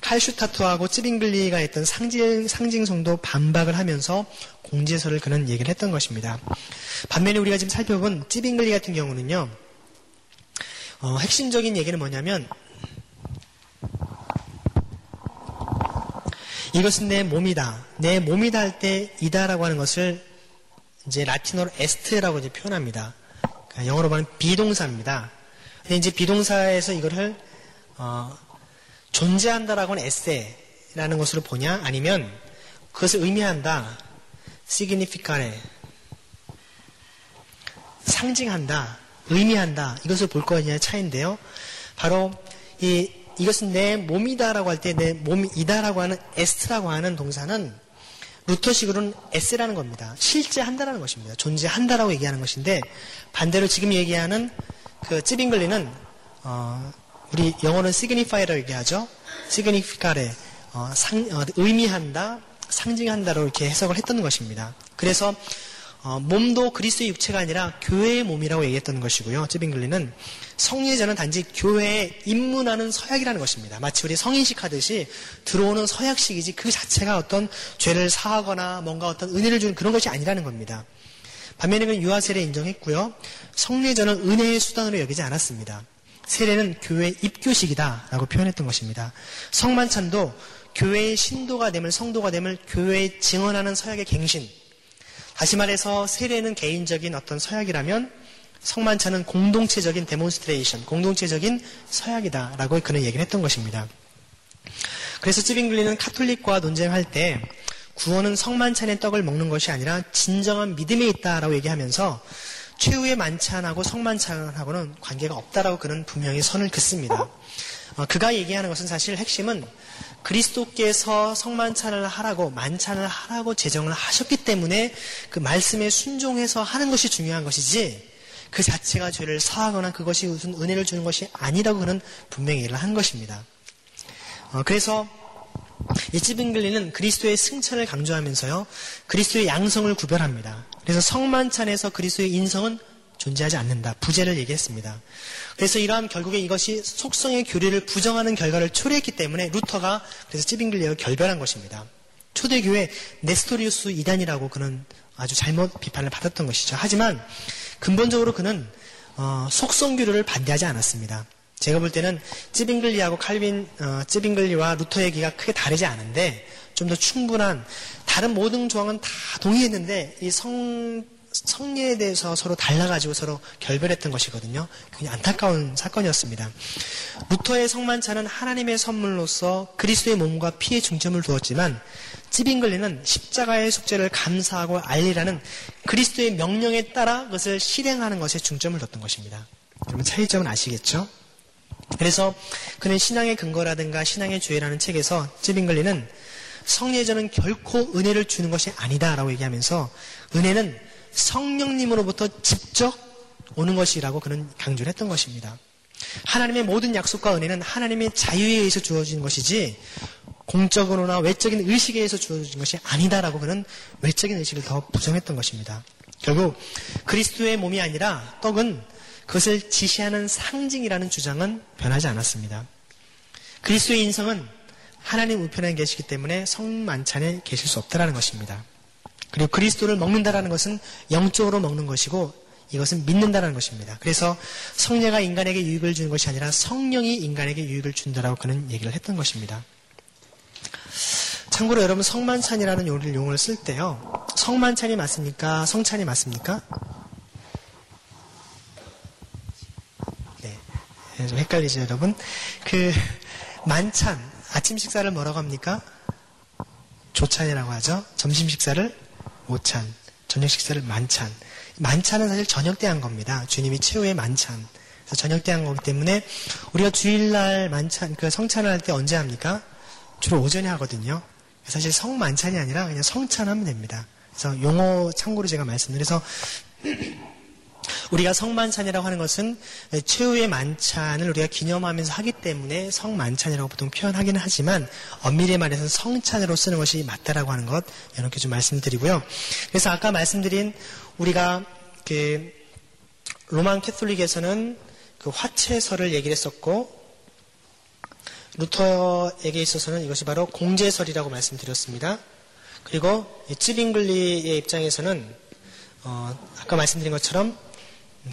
칼슈타트하고 찌빙글리가 했던 상징, 상징성도 반박을 하면서 공제설을 그는 얘기를 했던 것입니다. 반면에 우리가 지금 살펴본 찌빙글리 같은 경우는요, 어, 핵심적인 얘기는 뭐냐면 이것은 내 몸이다. 내 몸이다 할 때 이다라고 하는 것을 이제 라틴어로 에스트라고 이제 표현합니다. 그러니까 영어로 말하면 비동사입니다. 근데 이제 비동사에서 이거를 어, 존재한다라고 하는 에세라는 것으로 보냐 아니면 그것을 의미한다. significare 상징한다. 의미한다. 이것을 볼 거냐의 차이인데요. 바로 이 이것은 내 몸이다라고 할 때 내 몸이다라고 하는 에스트라고 하는 동사는 루터식으로는 에스라는 겁니다. 실제 한다라는 것입니다. 존재한다라고 얘기하는 것인데 반대로 지금 얘기하는 그 찌빙글리는 어, 우리 영어는 signify라고 얘기하죠. significare 어, 상, 어, 의미한다, 상징한다로 이렇게 해석을 했던 것입니다. 그래서 어, 몸도 그리스도의 육체가 아니라 교회의 몸이라고 얘기했던 것이고요. 쯔빙글리는 성례전은 단지 교회에 입문하는 서약이라는 것입니다. 마치 우리 성인식 하듯이 들어오는 서약식이지 그 자체가 어떤 죄를 사하거나 뭔가 어떤 은혜를 주는 그런 것이 아니라는 겁니다. 반면에 그 유아 세례 인정했고요. 성례전은 은혜의 수단으로 여기지 않았습니다. 세례는 교회 입교식이다라고 표현했던 것입니다. 성만찬도 교회의 신도가 됨을 성도가 됨을 교회에 증언하는 서약의 갱신, 다시 말해서 세례는 개인적인 어떤 서약이라면 성만찬은 공동체적인 demonstration, 공동체적인 서약이다라고 그는 얘기를 했던 것입니다. 그래서 찌빙글리는 카톨릭과 논쟁할 때 구원은 성만찬의 떡을 먹는 것이 아니라 진정한 믿음에 있다라고 얘기하면서 최후의 만찬하고 성만찬하고는 관계가 없다라고 그는 분명히 선을 긋습니다. 어, 그가 얘기하는 것은 사실 핵심은 그리스도께서 성만찬을 하라고 만찬을 하라고 제정을 하셨기 때문에 그 말씀에 순종해서 하는 것이 중요한 것이지 그 자체가 죄를 사하거나 그것이 무슨 은혜를 주는 것이 아니라고 그는 분명히 얘기를 한 것입니다. 어, 그래서 이 찌빙글리는 그리스도의 승천을 강조하면서요 그리스도의 양성을 구별합니다. 그래서 성만찬에서 그리스도의 인성은 존재하지 않는다. 부재를 얘기했습니다. 그래서 이러한 결국에 이것이 속성의 교류를 부정하는 결과를 초래했기 때문에 루터가 그래서 찌빙글리를 결별한 것입니다. 초대교회 네스토리우스 이단이라고 그는 아주 잘못 비판을 받았던 것이죠. 하지만 근본적으로 그는 어, 속성 교류를 반대하지 않았습니다. 제가 볼 때는 찌빙글리하고 칼빈, 어, 찌빙글리와 루터 얘기가 크게 다르지 않은데 좀 더 충분한 다른 모든 조항은 다 동의했는데 이 성 성례에 대해서 서로 달라가지고 서로 결별했던 것이거든요. 굉장히 안타까운 사건이었습니다. 루터의 성만찬은 하나님의 선물로서 그리스도의 몸과 피에 중점을 두었지만 찌빙글리는 십자가의 숙제를 감사하고 알리라는 그리스도의 명령에 따라 그것을 실행하는 것에 중점을 뒀던 것입니다. 여러분 차이점은 아시겠죠? 그래서 그는 신앙의 근거라든가 신앙의 죄라는 책에서 찌빙글리는 성례전은 결코 은혜를 주는 것이 아니다라고 얘기하면서 은혜는 성령님으로부터 직접 오는 것이라고 그는 강조를 했던 것입니다. 하나님의 모든 약속과 은혜는 하나님의 자유에 의해서 주어진 것이지 공적으로나 외적인 의식에 의해서 주어진 것이 아니다라고 그는 외적인 의식을 더 부정했던 것입니다. 결국 그리스도의 몸이 아니라 떡은 그것을 지시하는 상징이라는 주장은 변하지 않았습니다. 그리스도의 인성은 하나님 우편에 계시기 때문에 성만찬에 계실 수 없다라는 것입니다. 그리고 그리스도를 먹는다라는 것은 영적으로 먹는 것이고 이것은 믿는다는 것입니다. 그래서 성례가 인간에게 유익을 주는 것이 아니라 성령이 인간에게 유익을 준다라고 그는 얘기를 했던 것입니다. 참고로 여러분 성만찬이라는 용어를 쓸 때요. 성만찬이 맞습니까? 성찬이 맞습니까? 네. 네. 좀 헷갈리죠, 여러분? 그 만찬 아침 식사를 뭐라고 합니까? 조찬이라고 하죠. 점심 식사를 오찬, 저녁 식사를 만찬. 만찬은 사실 저녁 때 한 겁니다. 주님이 최후의 만찬. 그래서 저녁 때 한 거기 때문에 우리가 주일날 만찬, 그 성찬을 할 때 언제 합니까? 주로 오전에 하거든요. 사실 성 만찬이 아니라 그냥 성찬하면 됩니다. 그래서 용어 참고로 제가 말씀드려서 우리가 성만찬이라고 하는 것은 최후의 만찬을 우리가 기념하면서 하기 때문에 성만찬이라고 보통 표현하기는 하지만 엄밀히 말해서 성찬으로 쓰는 것이 맞다라고 하는 것 이렇게 좀 말씀드리고요. 그래서 아까 말씀드린 우리가 그 로만 캐톨릭에서는 그 화채설을 얘기를 했었고 루터에게 있어서는 이것이 바로 공제설이라고 말씀드렸습니다. 그리고 찌빙글리의 입장에서는 어, 아까 말씀드린 것처럼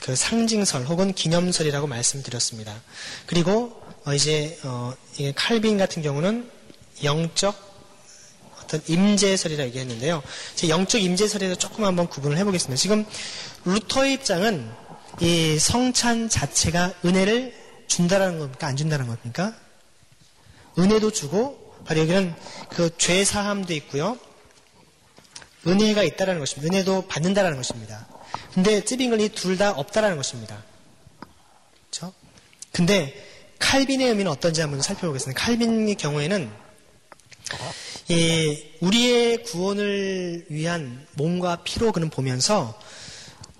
그 상징설 혹은 기념설이라고 말씀드렸습니다. 그리고 어, 이제 어, 칼빈 같은 경우는 영적 어떤 임재설이라고 얘기했는데요. 제 영적 임재설에서 조금 한번 구분을 해보겠습니다. 지금 루터의 입장은 이 성찬 자체가 은혜를 준다라는 겁니까? 안 준다는 겁니까? 은혜도 주고 바로 여기는 그 죄 사함도 있고요. 은혜가 있다라는 것입니다. 은혜도 받는다라는 것입니다. 근데 찌빙글이 둘 다 없다라는 것입니다. 그렇죠? 근데 칼빈의 의미는 어떤지 한번 살펴보겠습니다. 칼빈의 경우에는 이 우리의 구원을 위한 몸과 피로 그는 보면서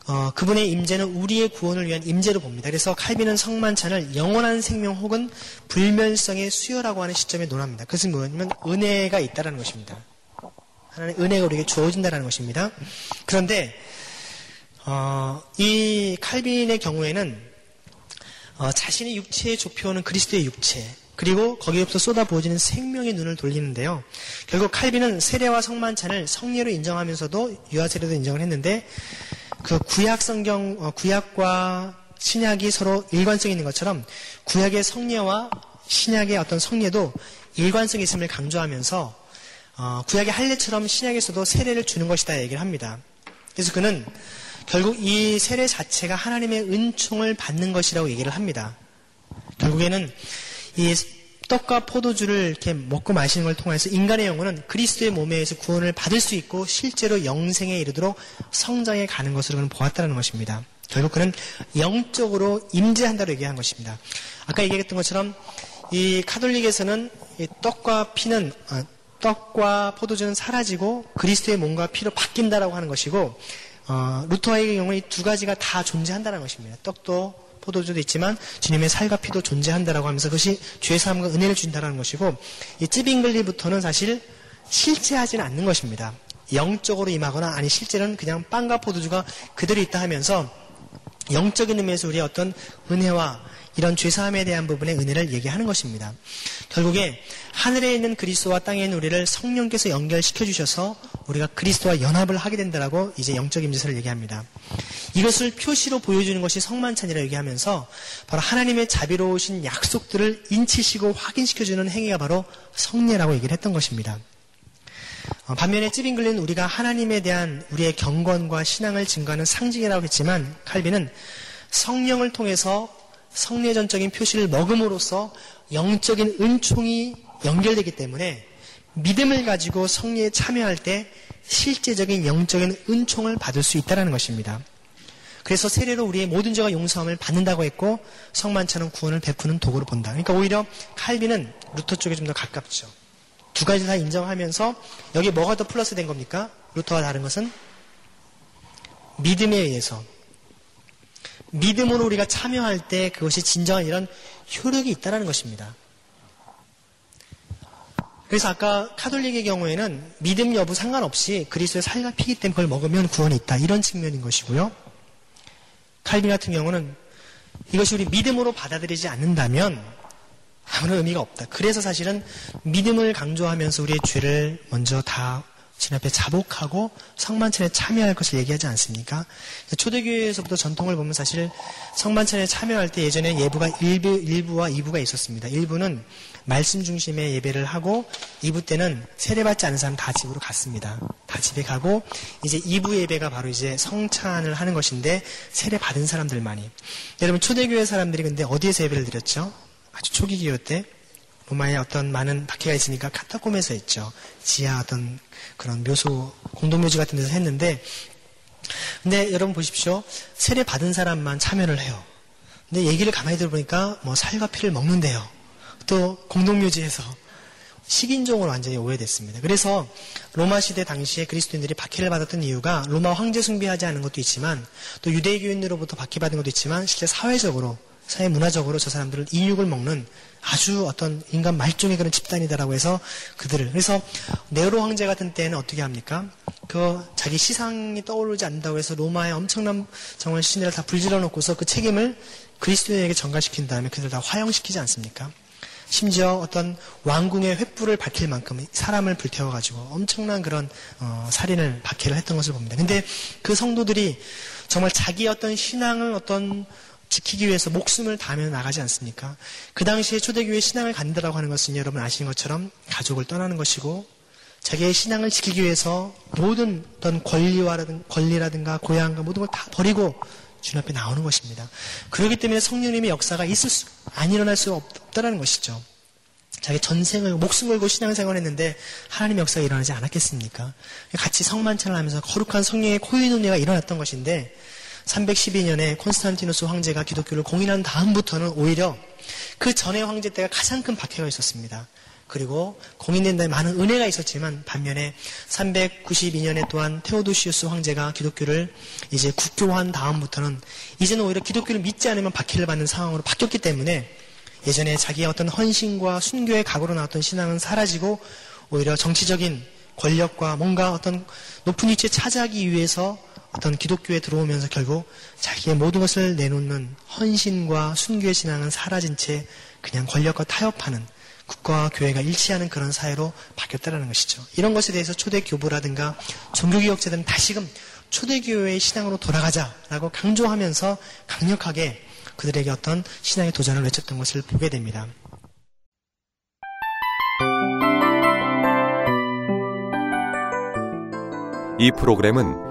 어, 그분의 임재는 우리의 구원을 위한 임재로 봅니다. 그래서 칼빈은 성만찬을 영원한 생명 혹은 불멸성의 수요라고 하는 시점에 논합니다. 그것은 뭐냐면 은혜가 있다는 것입니다. 하나님 은혜가 우리에게 주어진다는 것입니다. 그런데 어, 이 칼빈의 경우에는 어, 자신의 육체의 조표는 그리스도의 육체 그리고 거기에부터 쏟아 부어지는 생명의 눈을 돌리는데요. 결국 칼빈은 세례와 성만찬을 성례로 인정하면서도 유아 세례도 인정을 했는데 그 구약 성경 어, 구약과 신약이 서로 일관성이 있는 것처럼 구약의 성례와 신약의 어떤 성례도 일관성이 있음을 강조하면서 어, 구약의 할례처럼 신약에서도 세례를 주는 것이다 얘기를 합니다. 그래서 그는 결국 이 세례 자체가 하나님의 은총을 받는 것이라고 얘기를 합니다. 결국에는 이 떡과 포도주를 이렇게 먹고 마시는 걸 통해서 인간의 영혼은 그리스도의 몸에 의해서 구원을 받을 수 있고 실제로 영생에 이르도록 성장해 가는 것으로 그는 보았다는 것입니다. 결국 그는 영적으로 임재한다고 얘기한 것입니다. 아까 얘기했던 것처럼 이 카톨릭에서는 이 떡과 피는 어, 떡과 포도주는 사라지고 그리스도의 몸과 피로 바뀐다라고 하는 것이고 어, 루터의 경우에 이두 가지가 다 존재한다는 것입니다. 떡도 포도주도 있지만 주님의 살과 피도 존재한다라고 하면서 그것이 죄 사함과 은혜를 준다는 것이고 이 찌빙글리부터는 사실 실제하지는 않는 것입니다. 영적으로 임하거나 아니 실제는 그냥 빵과 포도주가 그대로 있다 하면서 영적인 의미에서 우리의 어떤 은혜와 이런 죄사함에 대한 부분의 은혜를 얘기하는 것입니다. 결국에 하늘에 있는 그리스도와 땅에 있는 우리를 성령께서 연결시켜 주셔서 우리가 그리스도와 연합을 하게 된다라고 이제 영적 임재설을 얘기합니다. 이것을 표시로 보여주는 것이 성만찬이라 얘기하면서 바로 하나님의 자비로우신 약속들을 인치시고 확인시켜 주는 행위가 바로 성례라고 얘기를 했던 것입니다. 어, 반면에 찌빙글리는 우리가 하나님에 대한 우리의 경건과 신앙을 증거하는 상징이라고 했지만 칼빈은 성령을 통해서 성례전적인 표시를 먹음으로써 영적인 은총이 연결되기 때문에 믿음을 가지고 성례에 참여할 때 실제적인 영적인 은총을 받을 수 있다는 것입니다. 그래서 세례로 우리의 모든 죄가 용서함을 받는다고 했고 성만찬은 구원을 베푸는 도구로 본다. 그러니까 오히려 칼빈은 루터 쪽에 좀 더 가깝죠. 두 가지 다 인정하면서 여기 뭐가 더 플러스 된 겁니까? 루터와 다른 것은 믿음에 의해서 믿음으로 우리가 참여할 때 그것이 진정한 이런 효력이 있다는 것입니다. 그래서 아까 카톨릭의 경우에는 믿음 여부 상관없이 그리스도의 살과 피기 때문에 그걸 먹으면 구원이 있다. 이런 측면인 것이고요. 칼빈 같은 경우는 이것이 우리 믿음으로 받아들이지 않는다면 아무런 의미가 없다. 그래서 사실은 믿음을 강조하면서 우리의 죄를 먼저 다 주님 앞에 자복하고 성만찬에 참여할 것을 얘기하지 않습니까? 초대교회에서부터 전통을 보면 사실 성만찬에 참여할 때 예전에 예부가 1부, 1부 와 2부가 있었습니다. 1부는 말씀 중심의 예배를 하고 2부 때는 세례받지 않은 사람 다 집으로 갔습니다. 다 집에 가고 이제 2부 예배가 바로 이제 성찬을 하는 것인데 세례받은 사람들만이. 여러분 초대교회 사람들이 근데 어디에서 예배를 드렸죠? 아주 초기 기호 때 로마에 어떤 많은 박해가 있으니까 카타콤에서 했죠. 지하 어떤 그런 묘소, 공동묘지 같은 데서 했는데, 근데 여러분 보십시오. 세례 받은 사람만 참여를 해요. 근데 얘기를 가만히 들어보니까 뭐 살과 피를 먹는데요. 또 공동묘지에서 식인종으로 완전히 오해됐습니다. 그래서 로마 시대 당시에 그리스도인들이 박해를 받았던 이유가 로마 황제 숭배하지 않은 것도 있지만 또 유대교인으로부터 박해받은 것도 있지만 실제 사회적으로 사회 문화적으로 저 사람들을 인육을 먹는 아주 어떤 인간 말종의 그런 집단이다라고 해서 그들을 그래서 네로 황제 같은 때는 어떻게 합니까? 그 자기 시상이 떠오르지 않는다고 해서 로마의 엄청난 정말 신들을 다 불질러 놓고서 그 책임을 그리스도인에게 전가시킨 다음에 그들을 다 화형시키지 않습니까? 심지어 어떤 왕궁의 횃불을 밝힐 만큼 사람을 불태워가지고 엄청난 그런 어, 살인을 박해를 했던 것을 봅니다. 근데 그 성도들이 정말 자기 어떤 신앙을 어떤 지키기 위해서 목숨을 다하며 나가지 않습니까? 그 당시에 초대교회 신앙을 갖는다라고 하는 것은 여러분 아시는 것처럼 가족을 떠나는 것이고 자기의 신앙을 지키기 위해서 모든 어떤 권리와라든 권리라든가 고향과 모든 걸 다 버리고 주님 앞에 나오는 것입니다. 그렇기 때문에 성령님의 역사가 있을 수, 안 일어날 수 없다라는 것이죠. 자기 전생을 목숨 걸고 신앙생활 했는데 하나님의 역사가 일어나지 않았겠습니까? 같이 성만찬을 하면서 거룩한 성령의 코인운례가 일어났던 것인데 312년에 콘스탄티누스 황제가 기독교를 공인한 다음부터는 오히려 그 전의 황제 때가 가장 큰 박해가 있었습니다. 그리고 공인된 다음에 많은 은혜가 있었지만 반면에 392년에 또한 테오도시우스 황제가 기독교를 이제 국교한 다음부터는 이제는 오히려 기독교를 믿지 않으면 박해를 받는 상황으로 바뀌었기 때문에 예전에 자기의 어떤 헌신과 순교의 각오로 나왔던 신앙은 사라지고 오히려 정치적인 권력과 뭔가 어떤 높은 위치에 차지하기 위해서 어떤 기독교에 들어오면서 결국 자기의 모든 것을 내놓는 헌신과 순교의 신앙은 사라진 채 그냥 권력과 타협하는 국가와 교회가 일치하는 그런 사회로 바뀌었다는 것이죠. 이런 것에 대해서 초대 교부라든가 종교개혁자들은 다시금 초대교회의 신앙으로 돌아가자라고 강조하면서 강력하게 그들에게 어떤 신앙의 도전을 외쳤던 것을 보게 됩니다. 이 프로그램은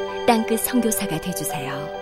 땅끝 성교사가 되주세요